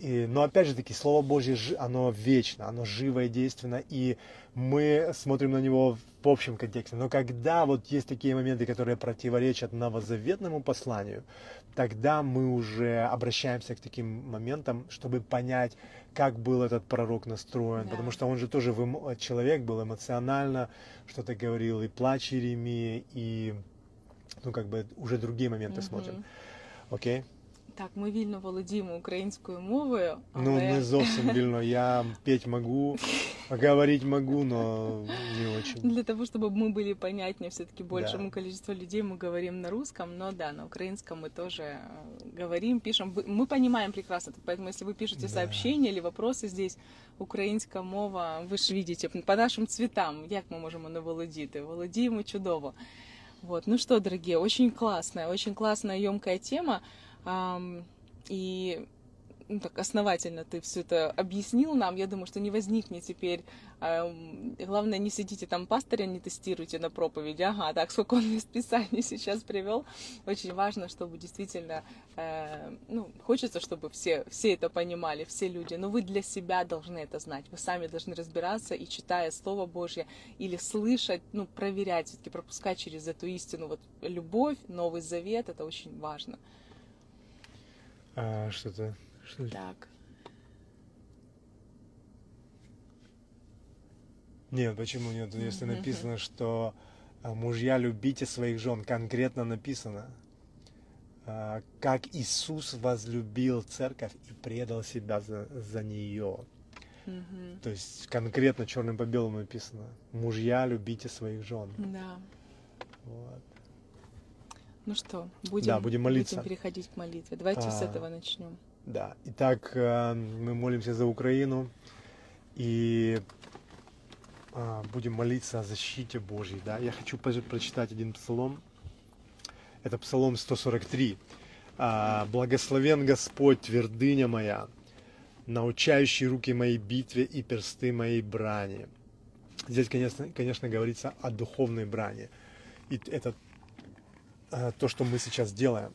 И, но опять же таки, Слово Божье, оно вечно, оно живое, действенно, и мы смотрим на него в общем контексте. Но когда вот есть такие моменты, которые противоречат новозаветному посланию, тогда мы уже обращаемся к таким моментам, чтобы понять, как был этот пророк настроен, да. потому что он же тоже человек был эмоционально, что-то говорил, и плач Иеремии, и ну как бы уже другие моменты угу. смотрим. Окей? Okay? Так, ми вільно володіємо українською мовою. Але... Ну, не зовсім вільно. Я петь могу, говорить могу, но не очень. Для того, чтобы мы были понятнее все-таки большему да. количеству людей, мы говорим на русском, но да, на украинском мы тоже э, говорим, пишем. Мы понимаем прекрасно, поэтому если вы пишете да. сообщения или вопросы здесь, українська мова, ви ж видите, по нашим цветам, як ми можемо не володіти? Володіємо чудово. Вот. Ну что, дорогие, очень классная, очень классная, емкая тема. И ну, так основательно ты все это объяснил нам, я думаю, что не возникнет теперь. главное, не сидите там пастыря, не тестируйте на проповеди. Ага, так, сколько он из Писания сейчас привел. Очень важно, чтобы действительно, э, ну, хочется, чтобы все, все это понимали, все люди. Но вы для себя должны это знать. Вы сами должны разбираться и читая Слово Божье или слышать, ну, проверять, все-таки пропускать через эту истину. Вот любовь, Новый Завет, это очень важно. А, что-то... Что так. Нет, почему нет? Если написано, что а, мужья любите своих жен, конкретно написано, а, как Иисус возлюбил церковь и предал себя за, за нее. Угу. То есть конкретно черным по белому написано, мужья любите своих жен. Да. Вот. Ну что, будем, да, будем молиться. Будем переходить к молитве. Давайте а, с этого начнем. Да. Итак, э, мы молимся за Украину и а, будем молиться о защите Божьей. Да? Я хочу прочитать один псалом. Это псалом 143. А, «Благословен Господь, твердыня моя, научающий руки моей битве и персты моей брани». Здесь, конечно, конечно говорится о духовной брани. И это Э, то, что мы сейчас делаем.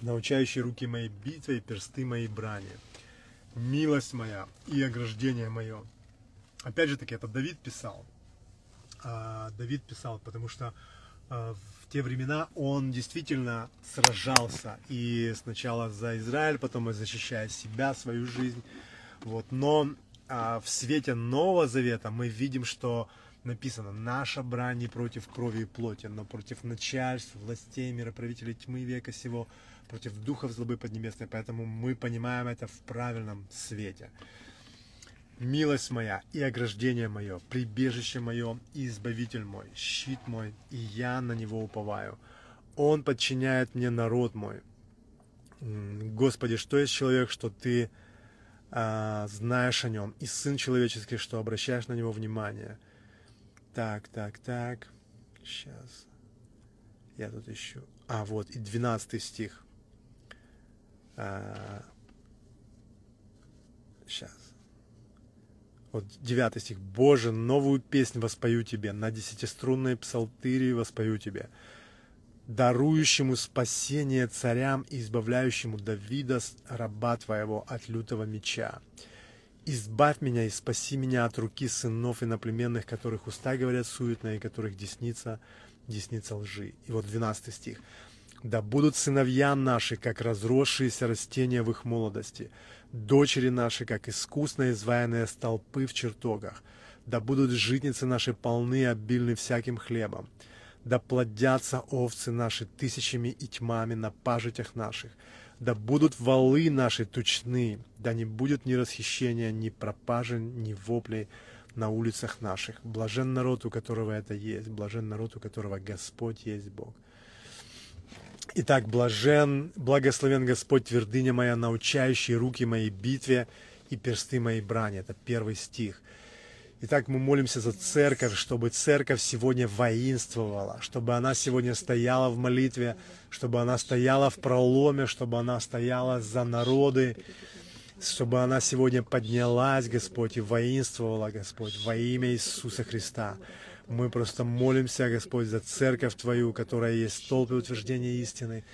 Научающий руки моей битве и персты моей брани. Милость моя и ограждение мое. Опять же таки, это Давид писал. А, Давид писал, потому что а, в те времена он действительно сражался. И сначала за Израиль, потом защищая себя, свою жизнь. Вот. Но а, в свете Нового Завета мы видим, что написано, наша брань не против крови и плоти, но против начальств, властей, мироправителей тьмы века сего, против духов злобы поднебесной. Поэтому мы понимаем это в правильном свете. Милость моя и ограждение мое, прибежище мое и избавитель мой, щит мой, и я на него уповаю. Он подчиняет мне народ мой. Господи, что есть человек, что ты а, знаешь о нем, и сын человеческий, что обращаешь на него внимание. Так, так, так. Сейчас. Я тут ищу. А, вот, и 12 стих. А, сейчас. Вот 9 стих. «Боже, новую песнь воспою Тебе, на десятиструнной псалтыре воспою Тебе, дарующему спасение царям и избавляющему Давида, раба Твоего, от лютого меча. Избавь меня и спаси меня от руки сынов иноплеменных, которых уста говорят суетно, и которых десница, десница лжи». И вот 12 стих. «Да будут сыновья наши, как разросшиеся растения в их молодости, дочери наши, как искусно изваянные столпы в чертогах. Да будут житницы наши полны и обильны всяким хлебом. Да плодятся овцы наши тысячами и тьмами на пажитях наших. Да будут валы наши тучны, да не будет ни расхищения, ни пропажи, ни воплей на улицах наших. Блажен народ, у которого это есть, блажен народ, у которого Господь есть Бог. Итак, блажен, благословен Господь, твердыня моя, научающий руки моей битве и персты моей брани. Это первый стих. Итак, мы молимся за церковь, чтобы церковь сегодня воинствовала, чтобы она сегодня стояла в молитве, чтобы она стояла в проломе, чтобы она стояла за народы, чтобы она сегодня поднялась, Господь, и воинствовала, Господь, во имя Иисуса Христа. Мы просто молимся, Господь, за церковь Твою, которая есть столб и утверждение истины,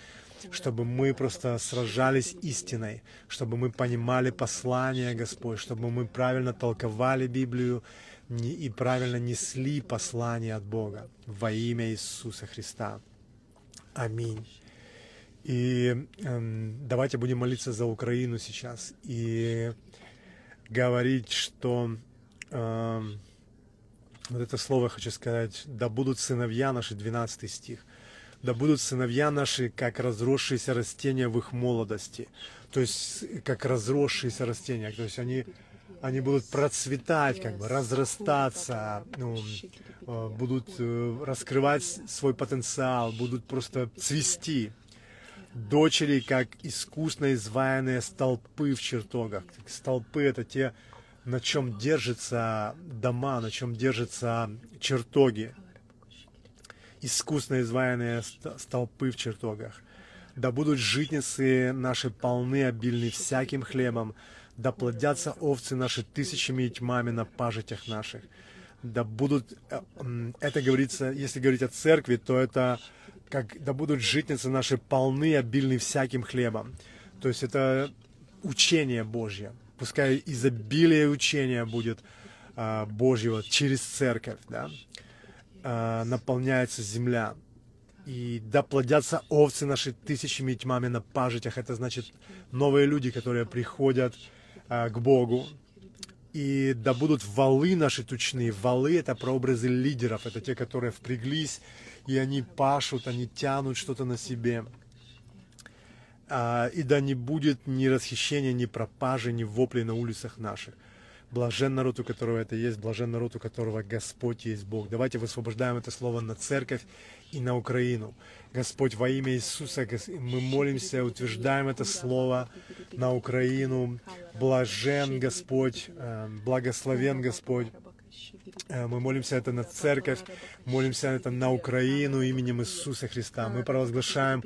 чтобы мы просто сражались истиной, чтобы мы понимали послание, Господь, чтобы мы правильно толковали Библию и правильно несли послание от Бога во имя Иисуса Христа. Аминь. И э, давайте будем молиться за Украину сейчас и говорить, что э, вот это слово хочу сказать, да будут сыновья наши, 12 стих, да будут сыновья наши, как разросшиеся растения в их молодости, то есть как разросшиеся растения, то есть они, они будут процветать, как бы разрастаться, ну, э, будут э, раскрывать свой потенциал, будут просто цвести. Дочери, как искусно изваянные столпы в чертогах. Столпы — это те на чем держатся дома, на чем держатся чертоги, искусно изваянные столпы в чертогах. Да будут житницы наши полны, обильны всяким хлебом, да плодятся овцы наши тысячами и тьмами на пажитях наших. Да будут, э, это говорится, если говорить о церкви, то это как да будут житницы наши полны, обильны всяким хлебом. То есть это учение Божье пускай изобилие учения будет а, Божьего через церковь, да, а, наполняется земля. И да плодятся овцы наши тысячами тьмами на пажитях. Это значит новые люди, которые приходят а, к Богу. И да будут валы наши тучные. Валы — это прообразы лидеров. Это те, которые впряглись, и они пашут, они тянут что-то на себе а, и да не будет ни расхищения, ни пропажи, ни воплей на улицах наших. Блажен народ, у которого это есть, блажен народ, у которого Господь есть Бог. Давайте высвобождаем это слово на церковь и на Украину. Господь, во имя Иисуса, мы молимся, утверждаем это слово на Украину. Блажен Господь, э, благословен Господь. Э, мы молимся это на церковь, молимся это на Украину именем Иисуса Христа. Мы провозглашаем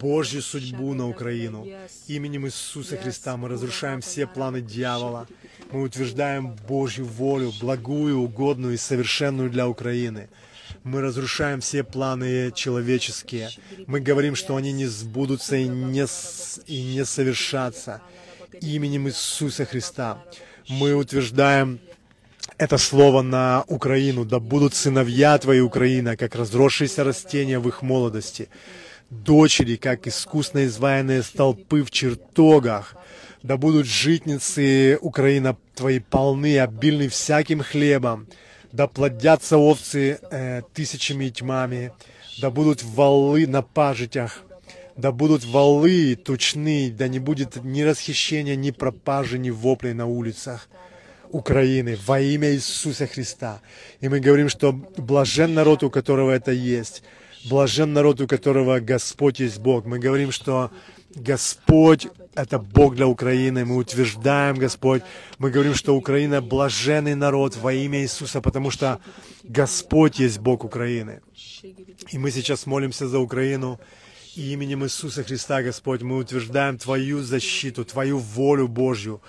Божью судьбу на Украину. Именем Иисуса Христа мы разрушаем все планы дьявола. Мы утверждаем Божью волю, благую, угодную и совершенную для Украины. Мы разрушаем все планы человеческие. Мы говорим, что они не сбудутся и не, и не совершатся. Именем Иисуса Христа мы утверждаем это слово на Украину. Да будут сыновья твои, Украина, как разросшиеся растения в их молодости, дочери, как искусно изваянные столпы в чертогах. Да будут житницы, Украина, твои полны, обильны всяким хлебом. Да плодятся овцы э, тысячами и тьмами. Да будут валы на пажитях. Да будут валы тучны, да не будет ни расхищения, ни пропажи, ни воплей на улицах Украины во имя Иисуса Христа. И мы говорим, что блажен народ, у которого это есть. Блажен народ, у которого Господь есть Бог. Мы говорим, что Господь — это Бог для Украины. Мы утверждаем, Господь, мы говорим, что Украина — блаженный народ во имя Иисуса, потому что Господь есть Бог Украины. И мы сейчас молимся за Украину. И именем Иисуса Христа, Господь, мы утверждаем Твою защиту, Твою волю Божью.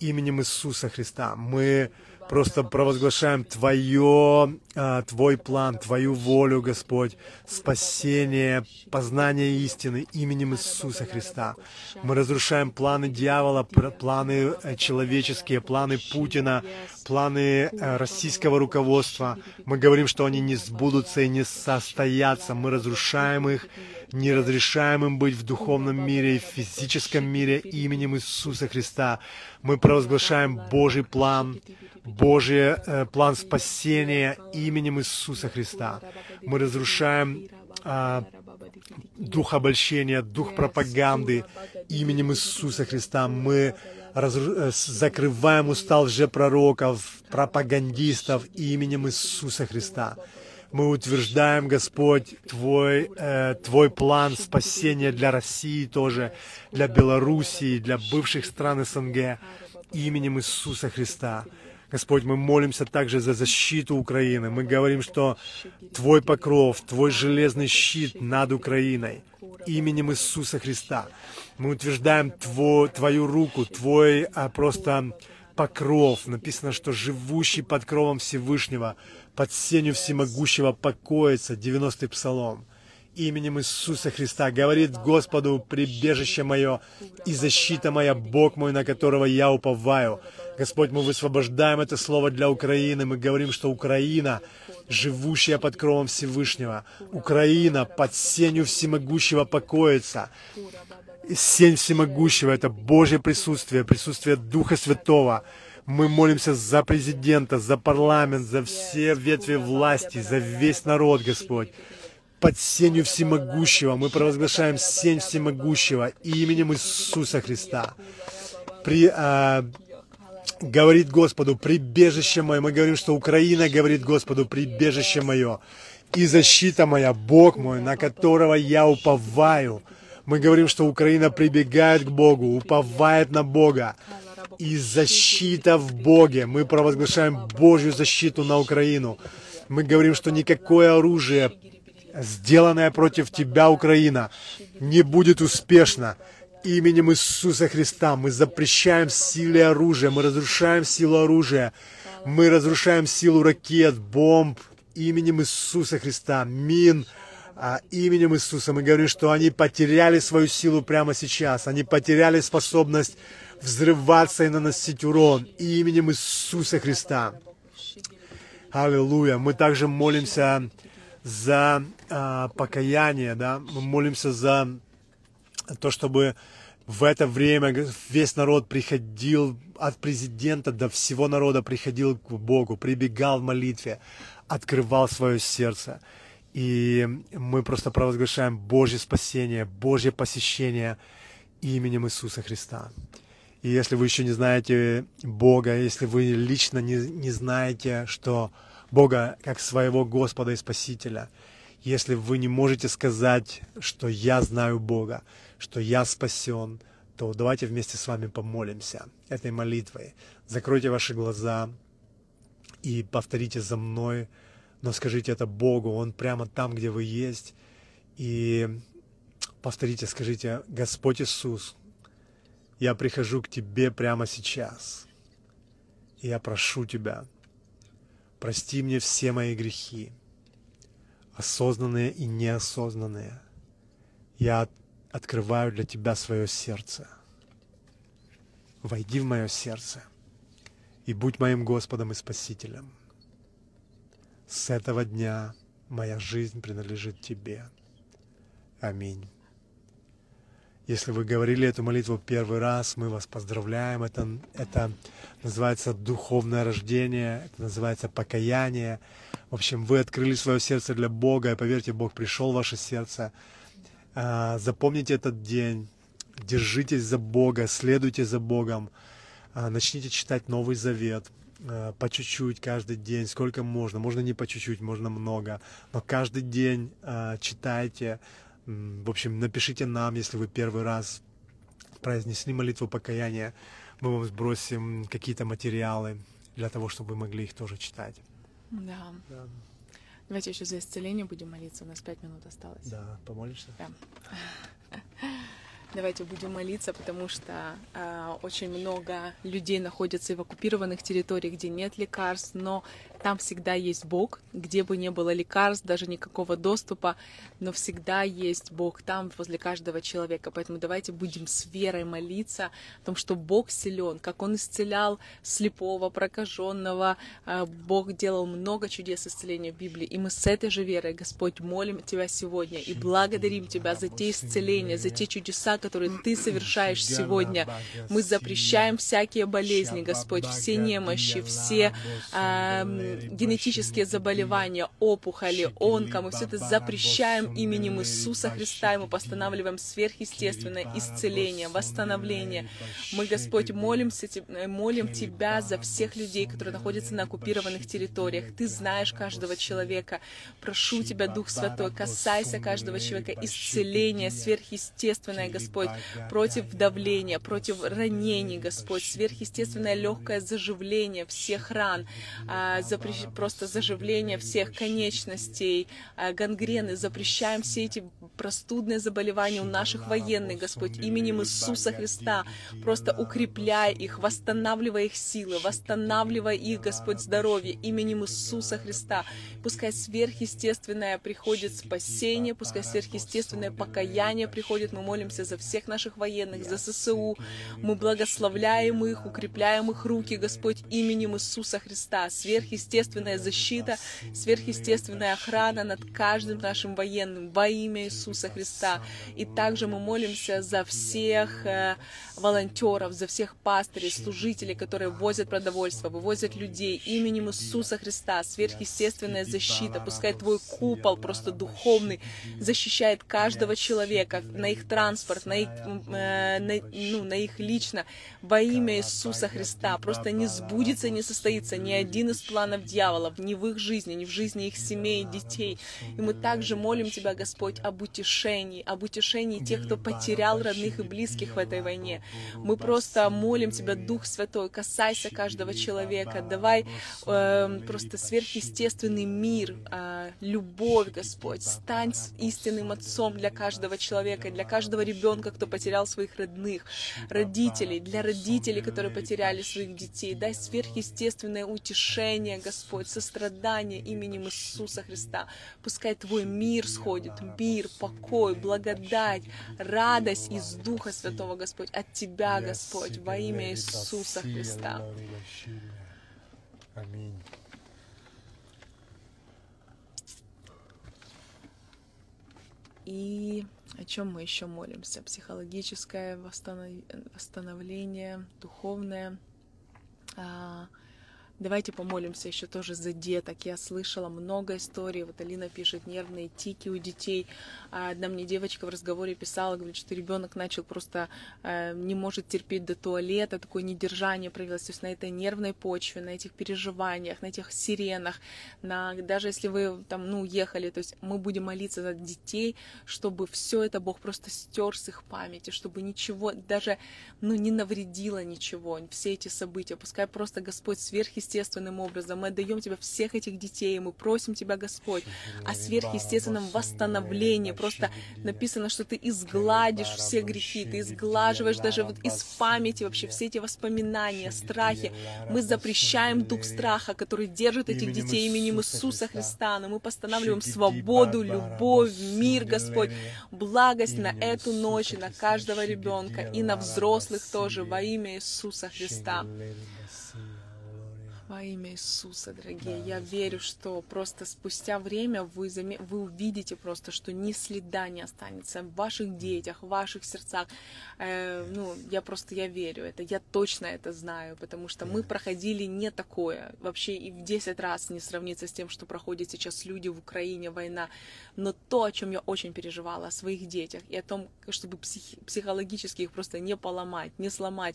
Именем Иисуса Христа. Мы просто провозглашаем Твое, а, Твой план, Твою волю, Господь, спасение, познание истины именем Иисуса Христа. Мы разрушаем планы дьявола, планы э, человеческие, планы Путина, планы э, российского руководства. Мы говорим, что они не сбудутся и не состоятся. Мы разрушаем их, не разрешаем им быть в духовном мире и в физическом мире именем Иисуса Христа. Мы провозглашаем Божий план, Божий план спасения именем Иисуса Христа. Мы разрушаем э, дух обольщения, дух пропаганды именем Иисуса Христа. Мы разру... Закрываем уста лжепророков, пропагандистов именем Иисуса Христа. Мы утверждаем, Господь, Твой, э, Твой план спасения для России тоже, для Белоруссии, для бывших стран СНГ именем Иисуса Христа. Господь, мы молимся также за защиту Украины. Мы говорим, что Твой покров, Твой железный щит над Украиной именем Иисуса Христа. Мы утверждаем Твой, Твою руку, Твой а, просто покров. Написано, что живущий под кровом Всевышнего, под сенью всемогущего покоится. 90-й псалом именем Иисуса Христа. Говорит Господу, прибежище мое и защита моя, Бог мой, на которого я уповаю. Господь, мы высвобождаем это слово для Украины. Мы говорим, что Украина, живущая под кровом Всевышнего, Украина под сенью всемогущего покоится. Сень всемогущего — это Божье присутствие, присутствие Духа Святого. Мы молимся за президента, за парламент, за все ветви власти, за весь народ, Господь под сенью всемогущего. Мы провозглашаем сень всемогущего именем Иисуса Христа. При, а, говорит Господу, прибежище мое. Мы говорим, что Украина говорит Господу, прибежище мое. И защита моя, Бог мой, на которого я уповаю. Мы говорим, что Украина прибегает к Богу, уповает на Бога. И защита в Боге. Мы провозглашаем Божью защиту на Украину. Мы говорим, что никакое оружие сделанная против тебя, Украина, не будет успешна. Именем Иисуса Христа мы запрещаем силе оружия, мы разрушаем силу оружия, мы разрушаем силу ракет, бомб именем Иисуса Христа, мин, а, именем Иисуса. Мы говорим, что они потеряли свою силу прямо сейчас, они потеряли способность взрываться и наносить урон именем Иисуса Христа. Аллилуйя. Мы также молимся за э, покаяние, да, мы молимся за то, чтобы в это время весь народ приходил от президента до всего народа приходил к Богу, прибегал в молитве, открывал свое сердце. И мы просто провозглашаем Божье спасение, Божье посещение именем Иисуса Христа. И если вы еще не знаете Бога, если вы лично не, не знаете, что Бога как своего Господа и Спасителя. Если вы не можете сказать, что я знаю Бога, что я спасен, то давайте вместе с вами помолимся этой молитвой. Закройте ваши глаза и повторите за мной, но скажите это Богу, Он прямо там, где вы есть. И повторите, скажите, Господь Иисус, я прихожу к Тебе прямо сейчас. И я прошу Тебя, Прости мне все мои грехи, осознанные и неосознанные. Я открываю для Тебя свое сердце. Войди в мое сердце и будь моим Господом и Спасителем. С этого дня моя жизнь принадлежит Тебе. Аминь. Если вы говорили эту молитву первый раз, мы вас поздравляем. Это, это называется духовное рождение, это называется покаяние. В общем, вы открыли свое сердце для Бога, и поверьте, Бог пришел в ваше сердце. А, запомните этот день, держитесь за Бога, следуйте за Богом, а, начните читать Новый Завет, э, по чуть-чуть каждый день, сколько можно. Можно не по чуть-чуть, можно много. Но каждый день читайте. В общем, напишите нам, если вы первый раз произнесли молитву покаяния. Мы вам сбросим какие-то материалы для того, чтобы вы могли их тоже читать. Да. да. Давайте еще за исцеление будем молиться. У нас пять минут осталось. Да, помолишься? Да. Давайте будем молиться, потому что э, очень много людей находятся и в оккупированных территориях, где нет лекарств, но там всегда есть Бог, где бы не было лекарств, даже никакого доступа, но всегда есть Бог там, возле каждого человека. Поэтому давайте будем с верой молиться о том, что Бог силен, как Он исцелял слепого, прокаженного. А, Бог делал много чудес исцеления в Библии. И мы с этой же верой, Господь, молим Тебя сегодня и благодарим Тебя за те исцеления, за те чудеса, которые Ты совершаешь сегодня. Мы запрещаем всякие болезни, Господь, все немощи, все генетические заболевания, опухоли, онко, мы все это запрещаем именем Иисуса Христа, и мы постанавливаем сверхъестественное исцеление, восстановление. Мы, Господь, молимся, молим Тебя за всех людей, которые находятся на оккупированных территориях. Ты знаешь каждого человека. Прошу Тебя, Дух Святой, касайся каждого человека, исцеление сверхъестественное, Господь, против давления, против ранений, Господь, сверхъестественное легкое заживление всех ран, а, запрещ... просто заживление всех конечностей, а, гангрены, запрещаем все эти простудные заболевания у наших военных, Господь, именем Иисуса Христа, просто укрепляй их, восстанавливай их силы, восстанавливай их, Господь, здоровье, именем Иисуса Христа. Пускай сверхъестественное приходит спасение, пускай сверхъестественное покаяние приходит. Мы молимся за всех наших военных, за ССУ. Мы благословляем их, укрепляем их руки, Господь, именем Иисуса Христа. Сверхъестественная защита, сверхъестественная охрана над каждым нашим военным во имя Иисуса Христа. И также мы молимся за всех э, волонтеров, за всех пастырей, служителей, которые возят продовольствие, вывозят людей именем Иисуса Христа. Сверхъестественная защита. Пускай Твой купол просто духовный защищает каждого человека на их транспорт, на их, э, на, ну, на их лично во имя Иисуса Христа. Просто не сбудется, не состоится ни один из планов дьяволов, ни в их жизни, ни в жизни их семей, детей. И мы также молим Тебя, Господь, об утешении, об утешении тех, кто потерял родных и близких в этой войне. Мы просто молим Тебя, Дух Святой, касайся каждого человека, давай э, просто сверхъестественный мир, э, любовь, Господь, стань истинным отцом для каждого человека, для каждого ребенка, кто потерял своих родных, родителей, для родителей, которые потеряли своих детей. Дай сверхъестественное утешение, Господь, сострадание именем Иисуса Христа. Пускай Твой мир сходит, мир, покой, благодать, радость из Духа Святого, Господь, от Тебя, Господь, во имя Иисуса Христа. Аминь. И о чем мы еще молимся? Психологическое восстановление, духовное. Давайте помолимся еще тоже за деток. Я слышала много историй. Вот Алина пишет нервные тики у детей. А одна мне девочка в разговоре писала, говорит, что ребенок начал просто э, не может терпеть до туалета, такое недержание проявилось. То есть на этой нервной почве, на этих переживаниях, на этих сиренах, на даже если вы там, ну, уехали, то есть мы будем молиться за детей, чтобы все это Бог просто стер с их памяти, чтобы ничего, даже, ну, не навредило ничего, все эти события. Пускай просто Господь сверхъестественно сверхъестественным образом. Мы отдаем Тебя всех этих детей, мы просим Тебя, Господь, о сверхъестественном восстановлении. Просто написано, что Ты изгладишь все грехи, Ты изглаживаешь даже вот из памяти вообще все эти воспоминания, страхи. Мы запрещаем дух страха, который держит этих детей именем Иисуса Христа, но мы постанавливаем свободу, любовь, мир, Господь, благость на эту ночь, и на каждого ребенка, и на взрослых тоже, во имя Иисуса Христа. Во имя Иисуса, дорогие, я верю, что просто спустя время вы, заме... вы увидите просто, что ни следа не останется в ваших детях, в ваших сердцах. Э, ну, я просто, я верю это, я точно это знаю, потому что мы проходили не такое, вообще и в 10 раз не сравнится с тем, что проходят сейчас люди в Украине, война. Но то, о чем я очень переживала, о своих детях и о том, чтобы псих... психологически их просто не поломать, не сломать,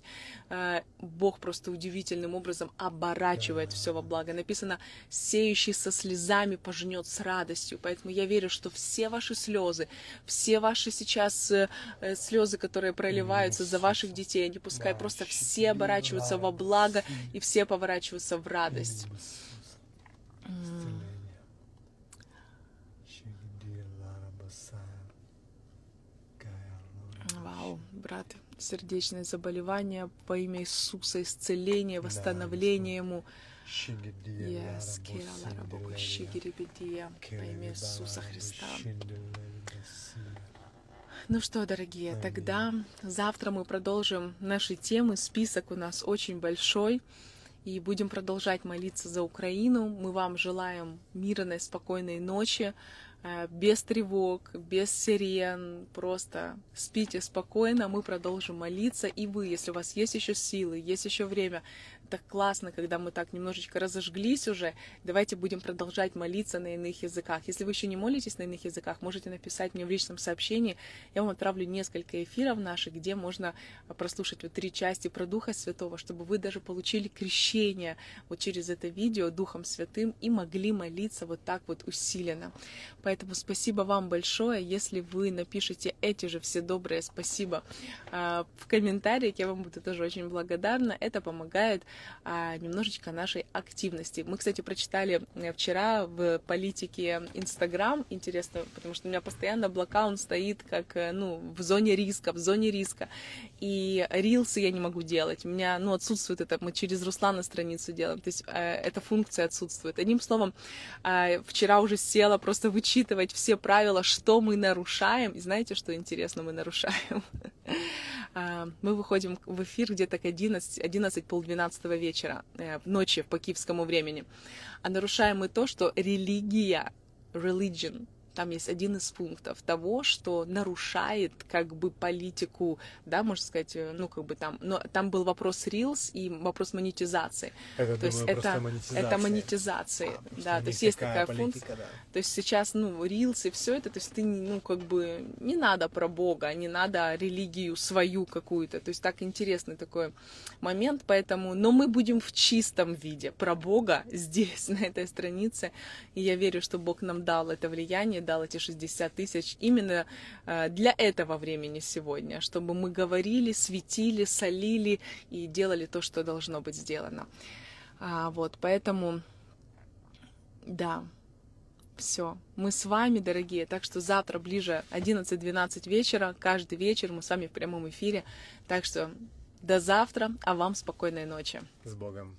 э, Бог просто удивительным образом оборачивает оборачивает все во благо. Написано, сеющий со слезами пожнет с радостью. Поэтому я верю, что все ваши слезы, все ваши сейчас э, э, слезы, которые проливаются за ваших детей, они пускай просто все оборачиваются во благо и все поворачиваются в радость. Вау, брат, сердечное заболевание по имя Иисуса, исцеление, восстановление ему. Yes, по имя Иисуса Христа. Ну что, дорогие, тогда завтра мы продолжим наши темы. Список у нас очень большой. И будем продолжать молиться за Украину. Мы вам желаем мирной, спокойной ночи. Э, без тревог, без сирен, просто спите спокойно, мы продолжим молиться, и вы, если у вас есть еще силы, есть еще время, так классно, когда мы так немножечко разожглись уже. Давайте будем продолжать молиться на иных языках. Если вы еще не молитесь на иных языках, можете написать мне в личном сообщении. Я вам отправлю несколько эфиров наших, где можно прослушать вот три части про Духа Святого, чтобы вы даже получили крещение вот через это видео Духом Святым и могли молиться вот так вот усиленно. Поэтому спасибо вам большое. Если вы напишите эти же все добрые спасибо а, в комментариях, я вам буду тоже очень благодарна. Это помогает немножечко нашей активности. Мы, кстати, прочитали э, вчера в политике Инстаграм, интересно, потому что у меня постоянно блокаут стоит как, э, ну, в зоне риска, в зоне риска. И рилсы я не могу делать. У меня, ну, отсутствует это, мы через Руслана страницу делаем, то есть э, эта функция отсутствует. Одним словом, э, вчера уже села просто вычитывать все правила, что мы нарушаем. И знаете, что интересно мы нарушаем? А, мы выходим в эфир где-то к 11, 11 полдвенадцатого вечера, э, ночи по киевскому времени. А нарушаем мы то, что религия, religion, там есть один из пунктов того, что нарушает как бы политику, да, можно сказать, э, ну как бы там, но там был вопрос Reels и вопрос монетизации. Это, то думаю, есть это, монетизация. это монетизация, а, да, то есть есть такая политика, функция. Да. То есть сейчас, ну, Reels и все это, то есть ты, ну, как бы, не надо про Бога, не надо религию свою какую-то, то есть так интересный такой момент, поэтому, но мы будем в чистом виде про Бога здесь, на этой странице, и я верю, что Бог нам дал это влияние, дал эти 60 тысяч именно э, для этого времени сегодня, чтобы мы говорили, светили, солили и делали то, что должно быть сделано. А, вот, поэтому, да, все. Мы с вами, дорогие. Так что завтра ближе 11-12 вечера. Каждый вечер мы с вами в прямом эфире. Так что до завтра, а вам спокойной ночи. С Богом.